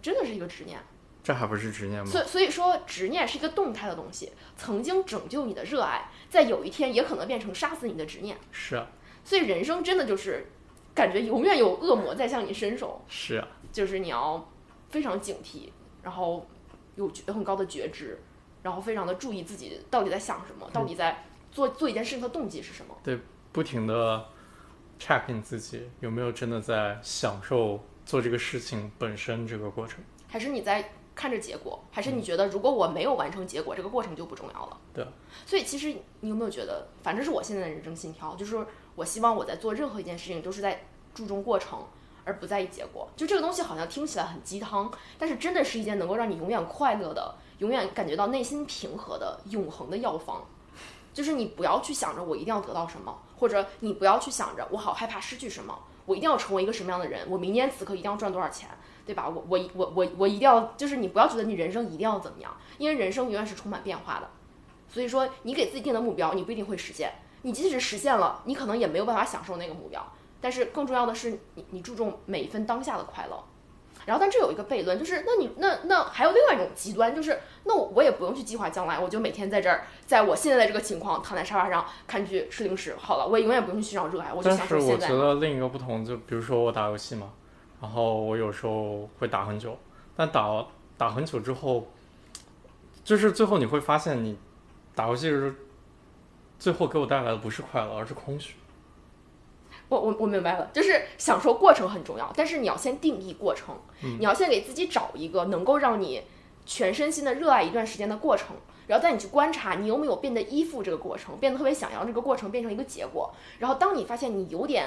Speaker 1: 真的是一个执念。
Speaker 2: 这还不是执念吗？
Speaker 1: 所以所以说，执念是一个动态的东西，曾经拯救你的热爱，在有一天也可能变成杀死你的执念。
Speaker 2: 是啊，
Speaker 1: 所以人生真的就是，感觉永远有恶魔在向你伸手，
Speaker 2: 是啊，
Speaker 1: 就是你要非常警惕，然后有觉很高的觉知，然后非常的注意自己到底在想什么，到底在做做一件事情的动机是什么。
Speaker 2: 对不停的 check 你自己有没有真的在享受做这个事情本身这个过程。
Speaker 1: 还是你在看着结果，还是你觉得如果我没有完成结果，这个过程就不重要了？
Speaker 2: 对。
Speaker 1: 所以其实你有没有觉得，反正是我现在的人生信条，就是我希望我在做任何一件事情都是在注重过程，而不在意结果。就这个东西好像听起来很鸡汤，但是真的是一件能够让你永远快乐的、永远感觉到内心平和的永恒的药方。就是你不要去想着我一定要得到什么，或者你不要去想着我好害怕失去什么，我一定要成为一个什么样的人，我明年此刻一定要赚多少钱。对吧？我我我我我一定要，就是你不要觉得你人生一定要怎么样，因为人生永远是充满变化的。所以说，你给自己定的目标，你不一定会实现。你即使实现了，你可能也没有办法享受那个目标。但是更重要的是你，你注重每一份当下的快乐。然后，但这有一个悖论，就是那你那那还有另外一种极端，就是那我我也不用去计划将来，我就每天在这儿，在我现在的这个情况，躺在沙发上看剧吃零食，好了，我也永远不用去寻找热爱，我就享
Speaker 2: 但是我
Speaker 1: 受现在
Speaker 2: 觉。得另一个不同，就比如说我打游戏嘛，然后我有时候会打很久，但打打很久之后，就是最后你会发现，你打游戏的时候最后给我带来的不是快乐，而是空虚。
Speaker 1: 我我我明白了，就是享受过程很重要，但是你要先定义过程，你要先给自己找一个能够让你全身心的热爱一段时间的过程，然后带你去观察你有没有变得依附这个过程，变得特别想要这个过程变成一个结果，然后当你发现你有点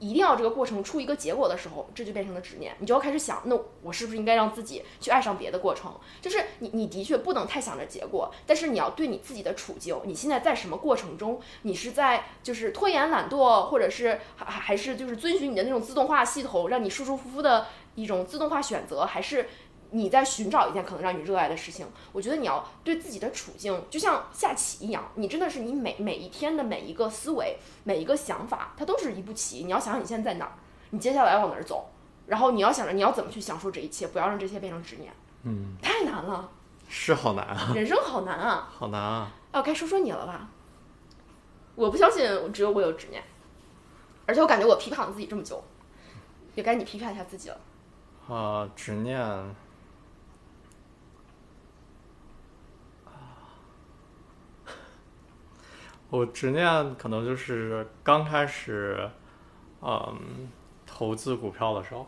Speaker 1: 一定要这个过程出一个结果的时候，这就变成了执念，你就要开始想，那我是不是应该让自己去爱上别的过程？就是你你的确不能太想着结果，但是你要对你自己的处境，你现在在什么过程中，你是在就是拖延懒惰，或者是还还还是就是遵循你的那种自动化系统，让你舒舒服服的一种自动化选择，还是你在寻找一件可能让你热爱的事情，我觉得你要对自己的处境就像下棋一样，你真的是你每每一天的每一个思维、每一个想法，它都是一步棋。你要想想你现在在哪儿，你接下来往哪儿走，然后你要想着你要怎么去享受这一切，不要让这些变成执念。
Speaker 2: 嗯，
Speaker 1: 太难了，
Speaker 2: 是好难啊，
Speaker 1: 人生好难啊！
Speaker 2: 好难啊。
Speaker 1: 哦，该说说你了吧？我不相信只有我有执念，而且我感觉我批判了自己这么久，也该你批判一下自己了。
Speaker 2: 啊，执念。我执念可能就是刚开始，嗯，投资股票的时候，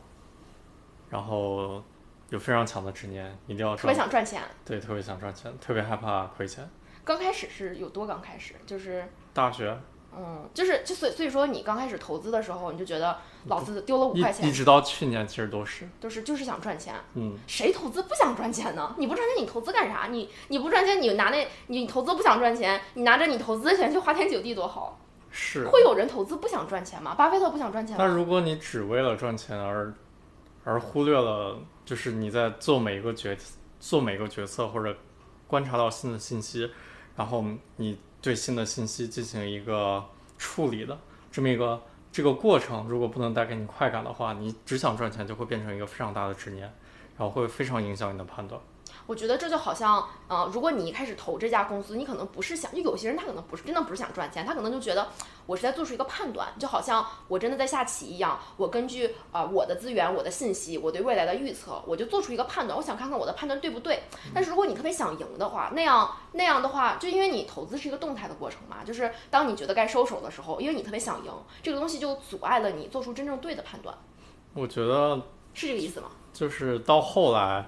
Speaker 2: 然后有非常强的执念，一定要
Speaker 1: 特别，想赚钱。
Speaker 2: 对，特别想赚钱，特别害怕亏钱。
Speaker 1: 刚开始是有多刚开始？就是
Speaker 2: 大学
Speaker 1: 嗯，就是就所以所以说你刚开始投资的时候，你就觉得老子丢了五块钱
Speaker 2: 一，直到去年其实都是，
Speaker 1: 都是就是想赚钱。
Speaker 2: 嗯，
Speaker 1: 谁投资不想赚钱呢？你不赚钱，你投资干啥？你你不赚钱，你拿那你投资不想赚钱，你拿着你投资的钱去花天酒地多好。
Speaker 2: 是。
Speaker 1: 会有人投资不想赚钱吗？巴菲特不想赚钱吗？
Speaker 2: 那如果你只为了赚钱而而忽略了，就是你在做每一个决做每个决策或者观察到新的信息，然后你对新的信息进行一个处理的这么一个这个过程，如果不能带给你快感的话，你只想赚钱就会变成一个非常大的执念，然后会非常影响你的判断。
Speaker 1: 我觉得这就好像，呃，如果你一开始投这家公司，你可能不是想，就有些人他可能不是真的不是想赚钱，他可能就觉得我是在做出一个判断，就好像我真的在下棋一样，我根据啊、呃我的资源、我的信息、我对未来的预测，我就做出一个判断，我想看看我的判断对不对。但是如果你特别想赢的话，那样那样的话，就因为你投资是一个动态的过程嘛，就是当你觉得该收手的时候，因为你特别想赢，这个东西就阻碍了你做出真正对的判断，
Speaker 2: 我觉得
Speaker 1: 是这个意思吗？
Speaker 2: 就是到后来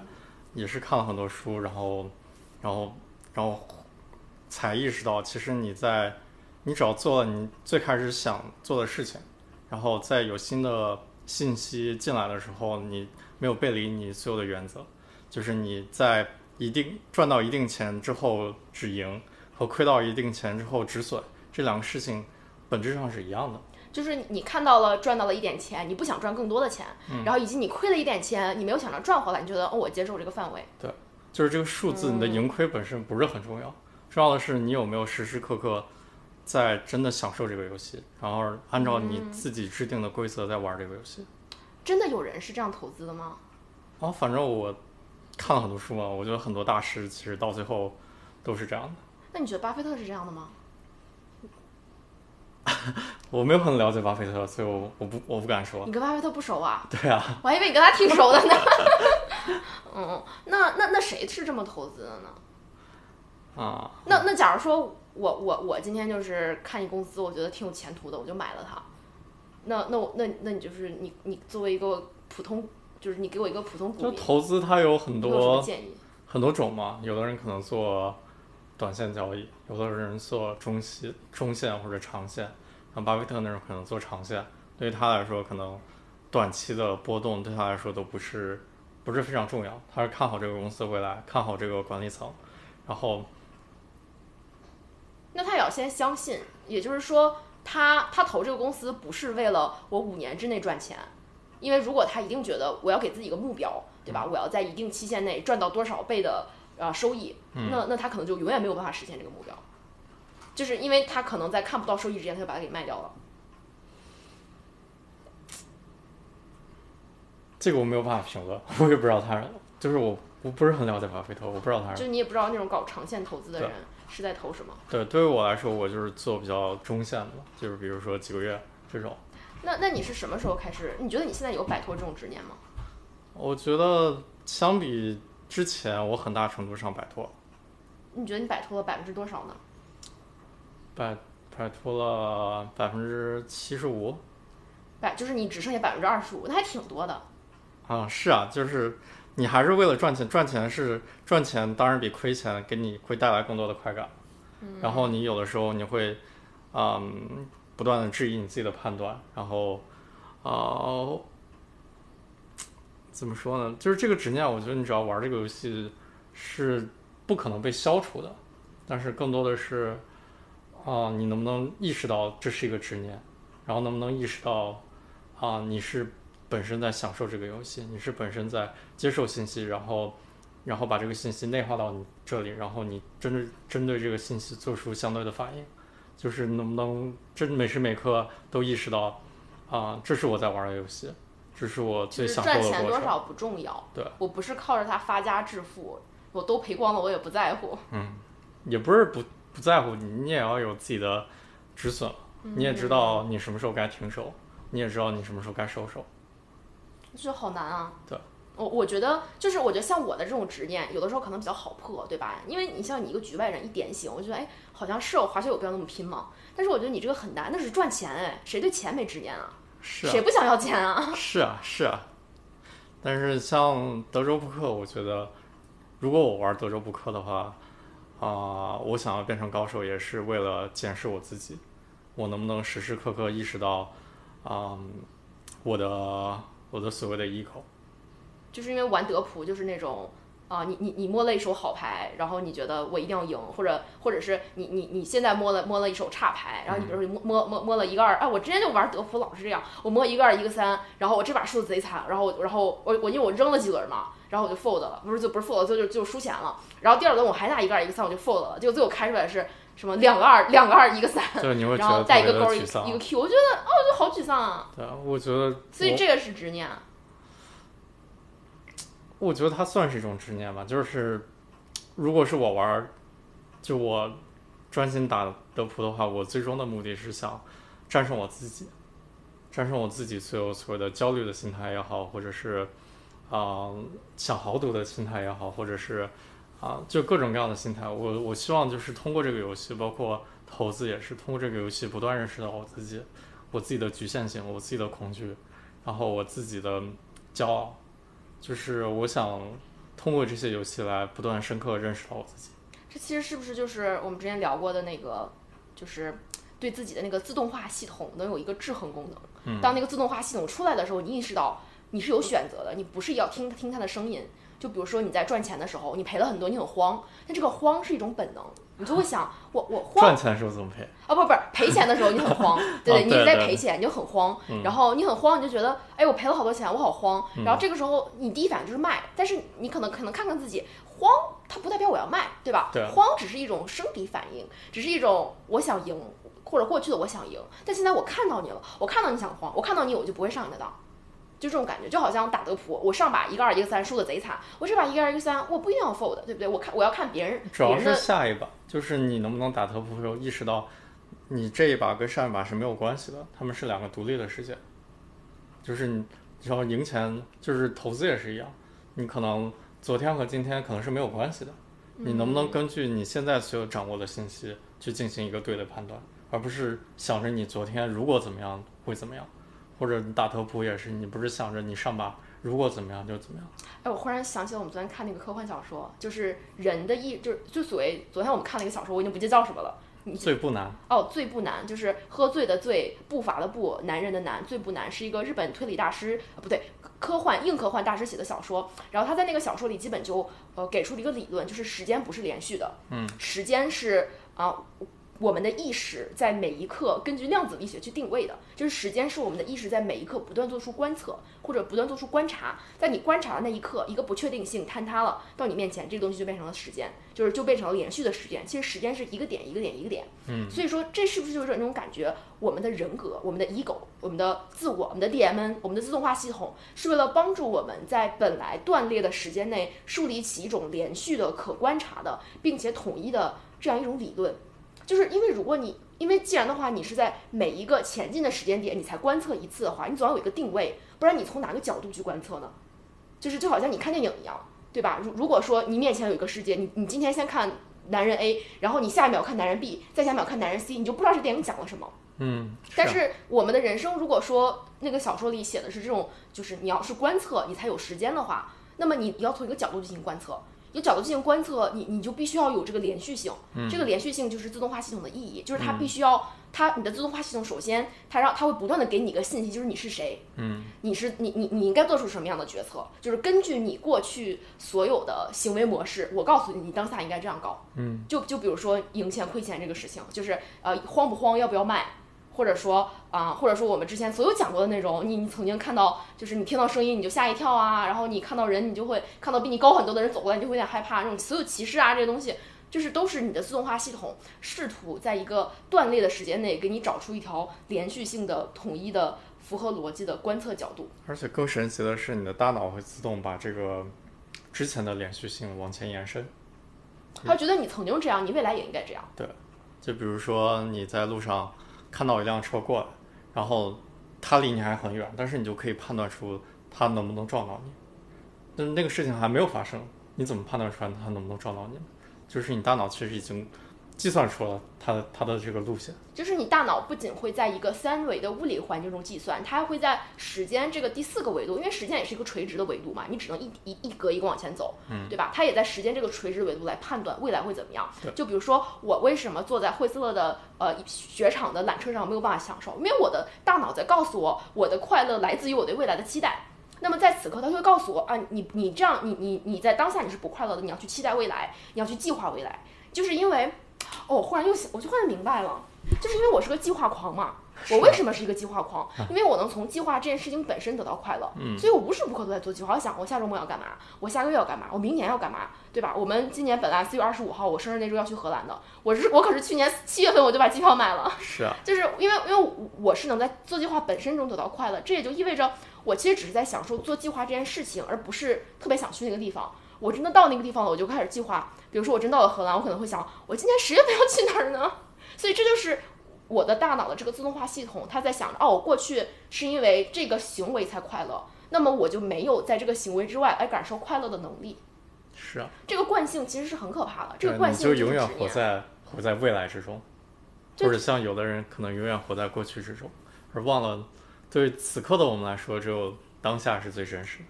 Speaker 2: 也是看了很多书，然后，然后，然后才意识到，其实你在你只要做了你最开始想做的事情，然后在有新的信息进来的时候，你没有背离你所有的原则，就是你在一定赚到一定钱之后止盈和亏到一定钱之后止损这两个事情本质上是一样的。
Speaker 1: 就是你看到了赚到了一点钱，你不想赚更多的钱，然后以及你亏了一点钱，你没有想着赚回来，你觉得哦，我接受这个范围。
Speaker 2: 对就是这个数字，你的盈亏本身不是很重要，重要的是你有没有时时刻刻在真的享受这个游戏，然后按照你自己制定的规则在玩这个游戏。
Speaker 1: 真的有人是这样投资的吗？
Speaker 2: 然后反正我看了很多书嘛，我觉得很多大师其实到最后都是这样的。
Speaker 1: 那你觉得巴菲特是这样的吗？
Speaker 2: 我没有很了解巴菲特，所以我我不我不敢说
Speaker 1: 你。跟巴菲特不熟啊？
Speaker 2: 对啊，
Speaker 1: 我还以为你跟他挺熟的呢。嗯，那那那谁是这么投资的呢？
Speaker 2: 啊，
Speaker 1: 那那假如说我我我今天就是看一公司，我觉得挺有前途的，我就买了它。那那我那那你就是你你作为一个普通，就是你给我一个普通股
Speaker 2: 就
Speaker 1: 民，
Speaker 2: 投资它有很多
Speaker 1: 建议？
Speaker 2: 很多种嘛，有的人可能做短线交易，有的人做中期、中线或者长线。像巴菲特那种可能做长线，对于他来说，可能短期的波动对他来说都不是不是非常重要。他是看好这个公司的未来，看好这个管理层，然后
Speaker 1: 那他也要先相信，也就是说，他他投这个公司不是为了我五年之内赚钱，因为如果他一定觉得我要给自己一个目标，对吧？我要在一定期限内赚到多少倍的呃收益，那那他可能就永远没有办法实现这个目标，就是因为他可能在看不到收益之前，他就把它给卖掉了。
Speaker 2: 这个我没有办法评论，我也不知道他，就是我我不是很了解巴菲特，我不知道他
Speaker 1: 就是是你也不知道那种搞长线投资的人是在投什么。
Speaker 2: 对对于我来说，我就是做比较中线的，就是比如说几个月这种。
Speaker 1: 那那你是什么时候开始？你觉得你现在有摆脱这种执念吗？
Speaker 2: 我觉得相比之前，我很大程度上摆脱了。
Speaker 1: 你觉得你摆脱了百分之多少呢？
Speaker 2: 摆摆脱了百分之七十五
Speaker 1: 百就是你只剩下百分之二十五，那还挺多的。
Speaker 2: 啊，是啊，就是你还是为了赚钱，赚钱是赚钱，当然比亏钱给你会带来更多的快感。嗯然后你有的时候你会，嗯，不断的质疑你自己的判断，然后，呃，怎么说呢？就是这个执念，我觉得你只要玩这个游戏是不可能被消除的，但是更多的是，啊、你能不能意识到这是一个执念，然后能不能意识到，啊、你是本身在享受这个游戏，你是本身在接受信息，然后然后把这个信息内化到你这里，然后你针对针对这个信息做出相对的反应，就是能不能真每时每刻都意识到啊、这是我在玩的游戏，这是我最
Speaker 1: 就是
Speaker 2: 享受
Speaker 1: 赚钱。多少不重要，
Speaker 2: 对
Speaker 1: 我不是靠着它发家致富，我都赔光了我也不在乎。
Speaker 2: 嗯也不是不不在乎你，你也要有自己的止损，你也知道你什么时候该停手，你也知道你什么时候该收手。
Speaker 1: 我觉得好难啊。
Speaker 2: 对。
Speaker 1: 我我觉得就是，我觉得像我的这种执念，有的时候可能比较好破，对吧？因为你像你一个局外人一点醒，我觉得哎，好像是哦，滑雪有必要那么拼吗？但是我觉得你这个很难，那是赚钱哎，谁对钱没执念啊？
Speaker 2: 是啊
Speaker 1: 谁，不想要钱啊？
Speaker 2: 是啊，是啊。但是像德州扑克，我觉得如果我玩德州扑克的话，啊、我想要变成高手，也是为了检视我自己，我能不能时时刻刻意识到，啊、我的我的所谓的 ego。
Speaker 1: 就是因为玩德扑就是那种啊、你你你摸了一手好牌，然后你觉得我一定要赢，或者或者是你你你现在摸了摸了一手差牌，然后你比如说你摸摸摸摸了一个二，哎，我之前就玩德扑老是这样，我摸一个二一个三，然后我这把输的贼惨，然后我然后我我因为我扔了几轮嘛，然后我就 fold 了，不是就不是 fold 就就就输钱了，然后第二轮我还拿一个二一个三我就 fold 了，结果最后开出来是什么两个二两个二一个三，然后带一个勾儿一个一个。Q，我觉得哦就好沮丧啊，
Speaker 2: 对啊，我觉得
Speaker 1: 所以这个是执念。
Speaker 2: 我觉得它算是一种执念吧，就是如果是我玩，就我专心打德扑的话，我最终的目的是想战胜我自己，战胜我自己所有所谓的焦虑的心态也好，或者是啊、想豪赌的心态也好，或者是啊、就各种各样的心态。我我希望就是通过这个游戏，包括投资也是通过这个游戏不断认识到我自己，我自己的局限性，我自己的恐惧，然后我自己的骄傲。就是我想通过这些游戏来不断深刻认识到我自己。
Speaker 1: 这其实是不是就是我们之前聊过的那个，就是对自己的那个自动化系统能有一个制衡功能？
Speaker 2: 嗯
Speaker 1: 当那个自动化系统出来的时候，你意识到你是有选择的，你不是要听听它的声音。就比如说你在赚钱的时候，你赔了很多，你很慌，但这个慌是一种本能，你就会 想，我我慌
Speaker 2: 赚钱的时候怎么赔？
Speaker 1: 啊，不不是赔钱的时候你很慌，对
Speaker 2: 对
Speaker 1: 你在赔钱，你就很慌，
Speaker 2: 嗯
Speaker 1: 然后你很慌，你就觉得，哎，我赔了好多钱，我好慌。然后这个时候你第一反应就是卖，但是你可能可能看看自己，慌它不代表我要卖，对吧？
Speaker 2: 对啊
Speaker 1: 慌只是一种生理反应，只是一种我想赢或者过去的我想赢，但现在我看到你了，我看到你想慌，我看到你我就不会上你的当。就这种感觉，就好像打德扑，我上把一个二一个三输的贼惨，我这把一个二一个三，我不一定要 fold，对不对？我看我要看别人
Speaker 2: 主要是下一把，就是你能不能打德扑的时候意识到，你这一把跟上一把是没有关系的，他们是两个独立的世界。就是你只要赢钱，就是投资也是一样，你可能昨天和今天可能是没有关系的，你能不能根据你现在所有掌握的信息去进行一个对的判断，而不是想着你昨天如果怎么样会怎么样，或者你打头扑也是，你不是想着你上吧如果怎么样就怎么样。
Speaker 1: 哎，我忽然想起了我们昨天看那个科幻小说，就是人的意，就是就所谓昨天我们看了一个小说，我已经不记得叫什么了。你
Speaker 2: 最不难，
Speaker 1: 哦，最不难就是喝醉的醉，步伐的步，男人的男，最不难是一个日本推理大师，呃，不对，科幻硬科幻大师写的小说。然后他在那个小说里基本就呃给出了一个理论，就是时间不是连续的，
Speaker 2: 嗯，
Speaker 1: 时间是啊。我们的意识在每一刻根据量子力学去定位的，就是时间是我们的意识在每一刻不断做出观测或者不断做出观察，在你观察的那一刻，一个不确定性坍塌了到你面前，这个东西就变成了时间，就是就变成了连续的时间。其实时间是一个点一个点一个点，
Speaker 2: 嗯，
Speaker 1: 所以说这是不是就是那种感觉？我们的人格、我们的 ego、我们的自我、我们的 DMN、我们的自动化系统，是为了帮助我们在本来断裂的时间内树立起一种连续的、可观察的，并且统一的这样一种理论。就是因为如果你，因为既然的话，你是在每一个前进的时间点，你才观测一次的话，你总要有一个定位，不然你从哪个角度去观测呢？就是就好像你看电影一样，对吧？如如果说你面前有一个世界，你你今天先看男人 A，然后你下一秒看男人 B，再下一秒看男人 C，你就不知道这电影讲了什么。
Speaker 2: 嗯，啊
Speaker 1: 但是我们的人生，如果说那个小说里写的是这种，就是你要是观测，你才有时间的话，那么你要从一个角度进行观测。有角度进行观测，你你就必须要有这个连续性。这个连续性就是自动化系统的意义，就是它必须要，它你的自动化系统首先它让它会不断的给你一个信息，就是你是谁，
Speaker 2: 嗯，
Speaker 1: 你是你你你应该做出什么样的决策，就是根据你过去所有的行为模式，我告诉你，你当下应该这样搞。
Speaker 2: 嗯，
Speaker 1: 就就比如说赢钱亏钱这个事情，就是呃慌不慌，要不要卖，或者说啊、或者说我们之前所有讲过的那种，你你曾经看到，就是你听到声音你就吓一跳啊，然后你看到人你就会看到比你高很多的人走过来，你就会有点害怕，这种所有歧视啊这些东西，就是都是你的自动化系统试图在一个断裂的时间内给你找出一条连续性的、统一的、符合逻辑的观测角度。
Speaker 2: 而且更神奇的是，你的大脑会自动把这个之前的连续性往前延伸。
Speaker 1: 他觉得你曾经这样，你未来也应该这样。
Speaker 2: 对就比如说你在路上看到一辆车过来，然后它离你还很远，但是你就可以判断出它能不能撞到你。但那个事情还没有发生，你怎么判断出来它能不能撞到你？就是你大脑其实已经计算出了它的它的这个路线。
Speaker 1: 就是你大脑不仅会在一个三维的物理环境中计算，它还会在时间这个第四个维度，因为时间也是一个垂直的维度嘛，你只能一一一格一格往前走，
Speaker 2: 嗯
Speaker 1: 对吧？它也在时间这个垂直维度来判断未来会怎么样。就比如说我为什么坐在惠斯勒的呃雪场的缆车上没有办法享受，因为我的大脑在告诉我，我的快乐来自于我对未来的期待。那么在此刻，它就会告诉我啊，你你这样，你你你在当下你是不快乐的，你要去期待未来，你要去计划未来，就是因为，哦，我忽然又想，我就忽然明白了，就是因为我是个计划狂嘛。我为什么是一个计划狂？因为我能从计划这件事情本身得到快乐，所以我无时无刻都在做计划。我想我下周末要干嘛，我下个月要干嘛，我明年要干嘛，对吧？我们今年本来四月二十五号我生日那周要去荷兰的，我是我可是去年七月份我就把机票买了，
Speaker 2: 是啊，
Speaker 1: 就是因为因为我是能在做计划本身中得到快乐，这也就意味着我其实只是在享受做计划这件事情，而不是特别想去那个地方。我真的到那个地方了，我就开始计划。比如说我真到了荷兰，我可能会想，我今年十月份要去哪儿呢？所以这就是我的大脑的这个自动化系统，它在想着，哦，我过去是因为这个行为才快乐，那么我就没有在这个行为之外来感受快乐的能力。
Speaker 2: 是啊，
Speaker 1: 这个惯性其实是很可怕的，这个惯性
Speaker 2: 就就永远活在活在未来之中，或者像有的人可能永远活在过去之中，而忘了对此刻的我们来说，只有当下是最真实的。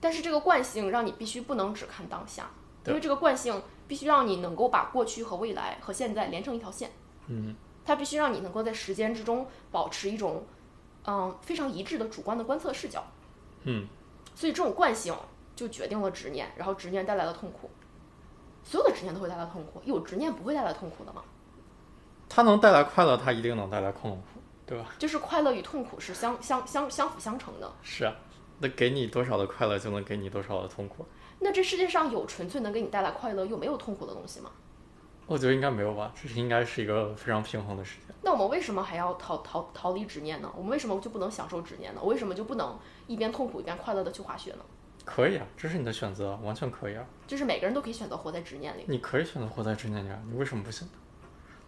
Speaker 1: 但是这个惯性让你必须不能只看当下，
Speaker 2: 对
Speaker 1: 因为这个惯性必须让你能够把过去和未来和现在连成一条线。
Speaker 2: 嗯，
Speaker 1: 它必须让你能够在时间之中保持一种嗯非常一致的主观的观测视角。
Speaker 2: 嗯，
Speaker 1: 所以这种惯性就决定了执念，然后执念带来了痛苦。所有的执念都会带来痛苦，有执念不会带来痛苦的吗？
Speaker 2: 它能带来快乐，它一定能带来痛苦，对吧？
Speaker 1: 就是快乐与痛苦是相相相相辅相成的。
Speaker 2: 是啊，那给你多少的快乐，就能给你多少的痛苦。
Speaker 1: 那这世界上有纯粹能给你带来快乐又没有痛苦的东西吗？
Speaker 2: 我觉得应该没有吧，这是应该是一个非常平衡的世界。
Speaker 1: 那我们为什么还要逃逃逃离执念呢？我们为什么就不能享受执念呢？我为什么就不能一边痛苦一边快乐的去滑雪呢？
Speaker 2: 可以啊，这是你的选择，完全可以啊。
Speaker 1: 就是每个人都可以选择活在执念里。
Speaker 2: 你可以选择活在执念里啊，你为什么不行呢？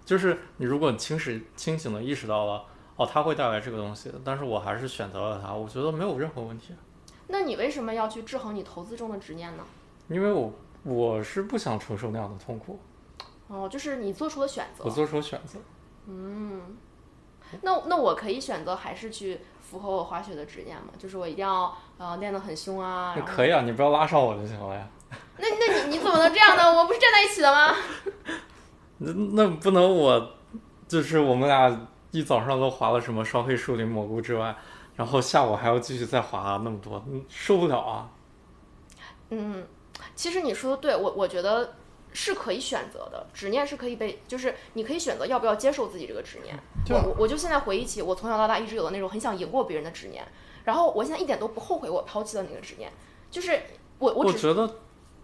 Speaker 2: 就是你如果清醒清醒的意识到了，哦，它会带来这个东西，但是我还是选择了它，我觉得没有任何问题，
Speaker 1: 那你为什么要去制衡你投资中的执念呢？
Speaker 2: 因为我我是不想承受那样的痛苦，
Speaker 1: 哦，就是你做出了选择
Speaker 2: 我。做出了选择。
Speaker 1: 嗯那那我可以选择还是去符合我滑雪的执念吗？就是我一定要呃练得很凶啊。
Speaker 2: 那可以啊，你不要拉上我就行了呀。
Speaker 1: 那那你你怎么能这样呢？我不是站在一起的吗？
Speaker 2: 那那不能我，就是我们俩一早上都滑了什么双黑树林蘑菇之外，然后下午还要继续再滑那么多，嗯受不了啊。
Speaker 1: 嗯，其实你说的对，我我觉得是可以选择的，执念是可以被，就是你可以选择要不要接受自己这个执念。我我我就现在回忆起我从小到大一直有的那种很想赢过别人的执念，然后我现在一点都不后悔我抛弃了那个执念，就是我我
Speaker 2: 觉得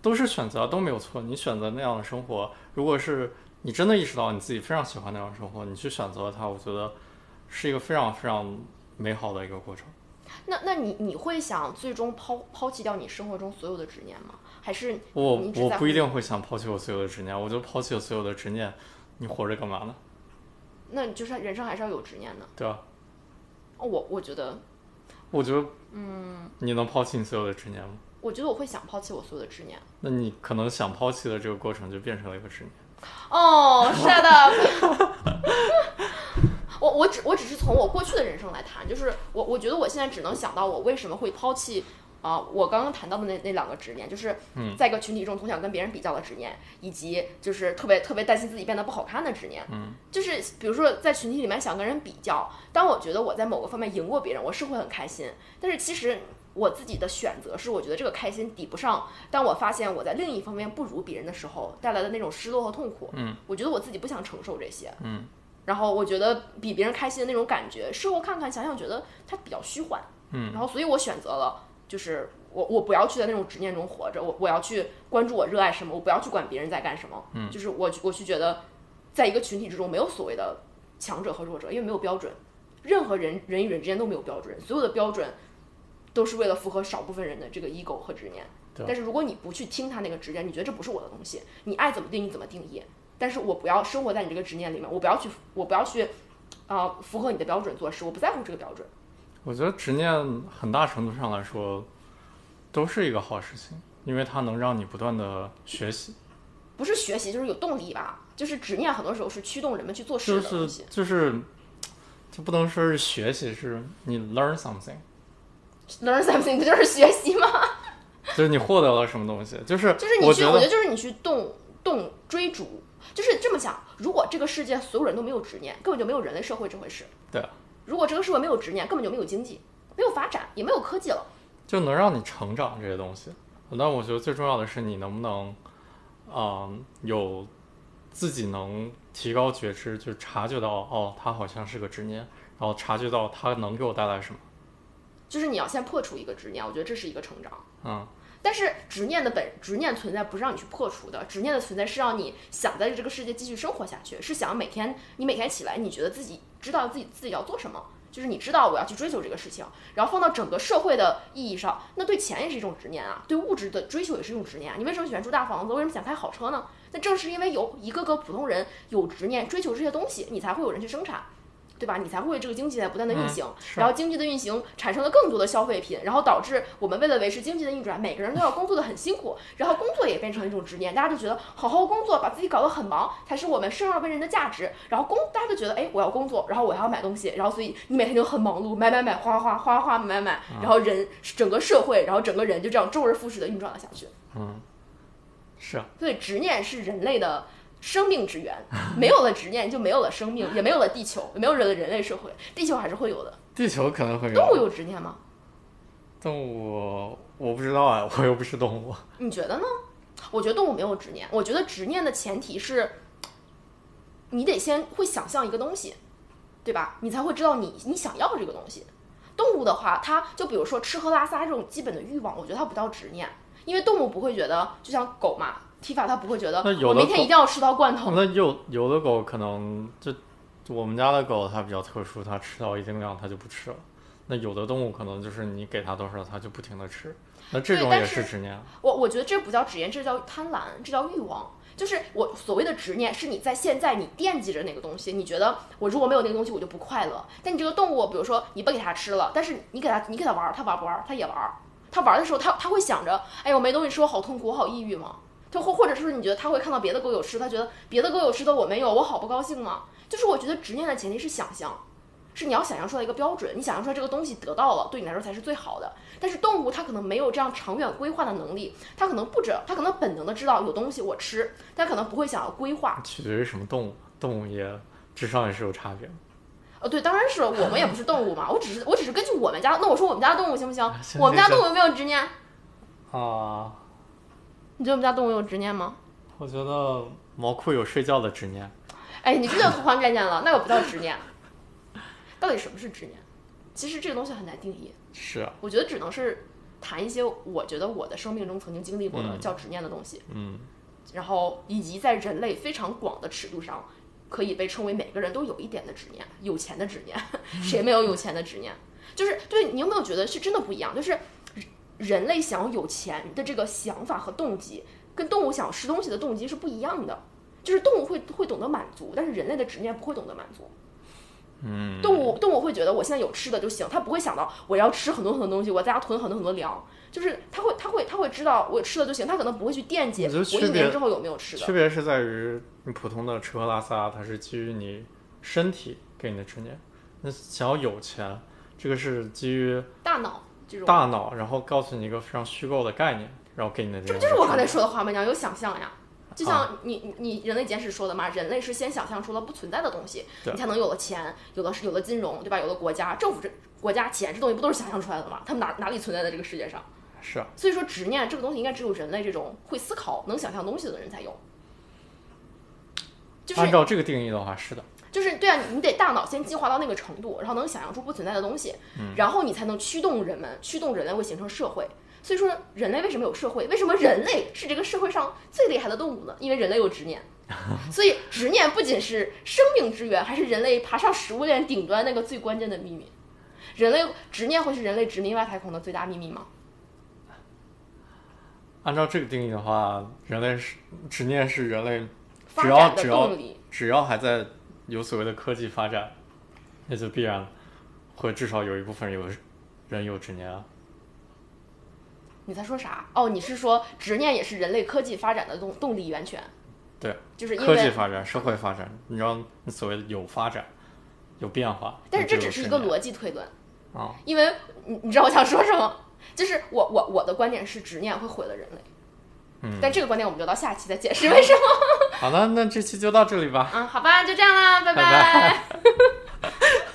Speaker 2: 都是选择，都没有错。你选择那样的生活，如果是你真的意识到你自己非常喜欢那样的生活，你去选择它，我觉得是一个非常非常美好的一个过程。
Speaker 1: 那那你你会想最终抛抛弃掉你生活中所有的执念吗？还是
Speaker 2: 我我不一定会想抛弃我所有的执念，我就抛弃了所有的执念，你活着干嘛呢？
Speaker 1: 那你就是人生还是要有执念的？
Speaker 2: 对啊？
Speaker 1: 哦，我我觉得
Speaker 2: 我觉得，嗯，你能抛弃你所有的执念吗？
Speaker 1: 我觉得我会想抛弃我所有的执念。
Speaker 2: 那你可能想抛弃的这个过程就变成了一个执念。
Speaker 1: 哦，shut up 我我只我只是从我过去的人生来谈，就是我我觉得我现在只能想到我为什么会抛弃啊、我刚刚谈到的那那两个执念，就是
Speaker 2: 嗯
Speaker 1: 在一个群体中总想跟别人比较的执念，以及就是特别特别担心自己变得不好看的执念。
Speaker 2: 嗯，
Speaker 1: 就是比如说在群体里面想跟人比较，当我觉得我在某个方面赢过别人，我是会很开心，但是其实。我自己的选择是，我觉得这个开心抵不上，当我发现我在另一方面不如别人的时候带来的那种失落和痛苦。
Speaker 2: 嗯，
Speaker 1: 我觉得我自己不想承受这些。
Speaker 2: 嗯，
Speaker 1: 然后我觉得比别人开心的那种感觉，事后看看想想，觉得它比较虚幻。
Speaker 2: 嗯，
Speaker 1: 然后所以我选择了，就是我我不要去在那种执念中活着，我我要去关注我热爱什么，我不要去管别人在干什么。
Speaker 2: 嗯，
Speaker 1: 就是我我去觉得，在一个群体之中没有所谓的强者和弱者，因为没有标准，任何人人与人之间都没有标准，所有的标准都是为了符合少部分人的这个 ego 和执念。
Speaker 2: 对
Speaker 1: 但是如果你不去听他那个执念，你觉得这不是我的东西，你爱怎么定义怎么定义。但是我不要生活在你这个执念里面，我不要去，我不要去，啊、符合你的标准做事，我不在乎这个标准。
Speaker 2: 我觉得执念很大程度上来说都是一个好事情，因为它能让你不断的学习，
Speaker 1: 不是学习，就是有动力吧。就是执念，很多时候是驱动人们去做事
Speaker 2: 就是
Speaker 1: 的东西。
Speaker 2: 就是，就不能说是学习，是你 learn
Speaker 1: something，Learn something 不就是学习吗？
Speaker 2: 就是你获得了什么东西，就是
Speaker 1: 就是你去，
Speaker 2: 我觉得
Speaker 1: 就是你去动动追逐，就是这么想。如果这个世界所有人都没有执念，根本就没有人类社会这回事。
Speaker 2: 对啊。
Speaker 1: 如果这个社会没有执念，根本就没有经济，没有发展，也没有科技了。
Speaker 2: 就能让你成长这些东西。但我觉得最重要的是你能不能，嗯，有自己能提高觉知，就察觉到哦，它好像是个执念，然后察觉到它能给我带来什么。
Speaker 1: 就是你要先破除一个执念，我觉得这是一个成长。
Speaker 2: 嗯，
Speaker 1: 但是执念的本执念存在不是让你去破除的，执念的存在是让你想在这个世界继续生活下去，是想每天你每天起来，你觉得自己知道自己自己要做什么，就是你知道我要去追求这个事情，然后放到整个社会的意义上，那对钱也是一种执念啊，对物质的追求也是一种执念啊。你为什么喜欢住大房子？为什么想开好车呢？那正是因为有一个个普通人有执念，追求这些东西，你才会有人去生产。对吧？你才会这个经济在不断的运行，
Speaker 2: 嗯
Speaker 1: 然后经济的运行产生了更多的消费品，然后导致我们为了维持经济的运转，每个人都要工作的很辛苦，然后工作也变成一种执念，大家就觉得好好工作，把自己搞得很忙，才是我们生而为人的价值。然后工，大家就觉得，哎，我要工作，然后我还要买东西，然后所以你每天就很忙碌，买买买，花花花花买买买，然后人整个社会，然后整个人就这样周而复始的运转了下去。
Speaker 2: 嗯，是啊，
Speaker 1: 所以执念是人类的生命之源，没有了执念就没有了生命，也没有了地球，也没有了人类社会，地球还是会有的。
Speaker 2: 地球可能会有
Speaker 1: 动物
Speaker 2: 有，
Speaker 1: 有执念吗？
Speaker 2: 动物我不知道啊，我又不是动物。
Speaker 1: 你觉得呢？我觉得动物没有执念。我觉得执念的前提是，你得先会想象一个东西，对吧？你才会知道你你想要这个东西。动物的话，它就比如说吃喝拉撒这种基本的欲望，我觉得它不叫执念，因为动物不会觉得，就像狗嘛，提法它不会觉得我明天一定要吃到罐头。
Speaker 2: 那有有的狗可能就就我们家的狗它比较特殊，它吃到一定量它就不吃了。那有的动物可能就是你给它多少，它就不停的吃。那这种也
Speaker 1: 是
Speaker 2: 是执念。
Speaker 1: 我我觉得这不叫执念，这叫贪婪，这叫欲望。就是我所谓的执念，是你在现在你惦记着那个东西，你觉得我如果没有那个东西，我就不快乐。但你这个动物，比如说你不给它吃了，但是你给它你给它玩儿，它玩不玩儿？它也玩儿。它玩儿的时候，它它会想着，哎呀，我没东西吃，我好痛苦，我好抑郁吗？它或或者是你觉得他会看到别的狗有吃，他觉得别的狗有吃的我没有，我好不高兴吗？就是我觉得执念的前提是想象，是你要想象出来一个标准，你想象出来这个东西得到了，对你来说才是最好的。但是动物它可能没有这样长远规划的能力，它可能不知，它可能本能的知道有东西我吃，但可能不会想要规划。
Speaker 2: 取决于什么动物，动物也智商也是有差别的。
Speaker 1: 呃，对，当然是我们也不是动物嘛，我只是我只是根据我们家，那我说我们家的动物行不行？
Speaker 2: 行
Speaker 1: 我们家动物有没有执念？
Speaker 2: 啊，
Speaker 1: 你觉得我们家动物有执念吗？
Speaker 2: 我觉得毛裤有睡觉的执念。
Speaker 1: 哎，你这就偷换概念了，那个不叫执念。到底什么是执念？其实这个东西很难定义，
Speaker 2: 是啊，
Speaker 1: 我觉得只能是谈一些我觉得我的生命中曾经经历过的
Speaker 2: 嗯
Speaker 1: 叫执念的东西。
Speaker 2: 嗯，
Speaker 1: 然后以及在人类非常广的尺度上，可以被称为每个人都有一点的执念，有钱的执念，谁没有有钱的执念？就是对你有没有觉得是真的不一样？就是人类想要有钱的这个想法和动机，跟动物想要吃东西的动机是不一样的。就是动物会会懂得满足，但是人类的执念不会懂得满足。
Speaker 2: 嗯，
Speaker 1: 动物动物会觉得我现在有吃的就行，它不会想到我要吃很多很多东西，我在家囤很多很多粮。就是它会它会它会知道我吃的就行，它可能不会去惦记我一年之后有没有吃的
Speaker 2: 区。别是在于你普通的吃喝拉撒，它是基于你身体给你的执念。那想要有钱，这个是基于
Speaker 1: 大脑这种，
Speaker 2: 大脑，然后告诉你一个非常虚构的概念，然后给你的这
Speaker 1: 不就是我刚才说的话吗？你要有想象呀。就
Speaker 2: 啊
Speaker 1: 像你你你人类简史说的嘛，人类是先想象出了不存在的东西，你才能有了钱，有了有了金融，对吧？有了国家，政府这国家钱这东西不都是想象出来的吗？他们哪哪里存在在这个世界上？
Speaker 2: 是啊，
Speaker 1: 所以说执念这个东西应该只有人类这种会思考、能想象东西的人才有。就是
Speaker 2: 按照这个定义的话，是的。
Speaker 1: 就是对啊，你得大脑先进化到那个程度，然后能想象出不存在的东西，然后你才能驱动人们，驱动人类会形成社会。所以说，人类为什么有社会？为什么人类是这个社会上最厉害的动物呢？因为人类有执念。所以，执念不仅是生命之源，还是人类爬上食物链顶端那个最关键的秘密。人类执念会是人类殖民外太空的最大秘密吗？
Speaker 2: 按照这个定义的话，人类是执念是人类
Speaker 1: 发
Speaker 2: 只要
Speaker 1: 展的
Speaker 2: 只要
Speaker 1: 动力。
Speaker 2: 只要还在有所谓的科技发展，那就必然会至少有一部分有人有执念啊。
Speaker 1: 你在说啥？哦，你是说执念也是人类科技发展的动动力源泉？
Speaker 2: 对，
Speaker 1: 就是因为
Speaker 2: 科技，发展、社会发展，你知道所谓的有发展、有变化，
Speaker 1: 但是这只是一个逻辑推论。
Speaker 2: 啊。
Speaker 1: 因为你你知道我想说什么？就是我我我的观点是执念会毁了人类。但这个观点我们就到下期再解释为什么。
Speaker 2: 好了，那这期就到这里吧。
Speaker 1: 嗯，好吧，就这样啦，
Speaker 2: 拜拜。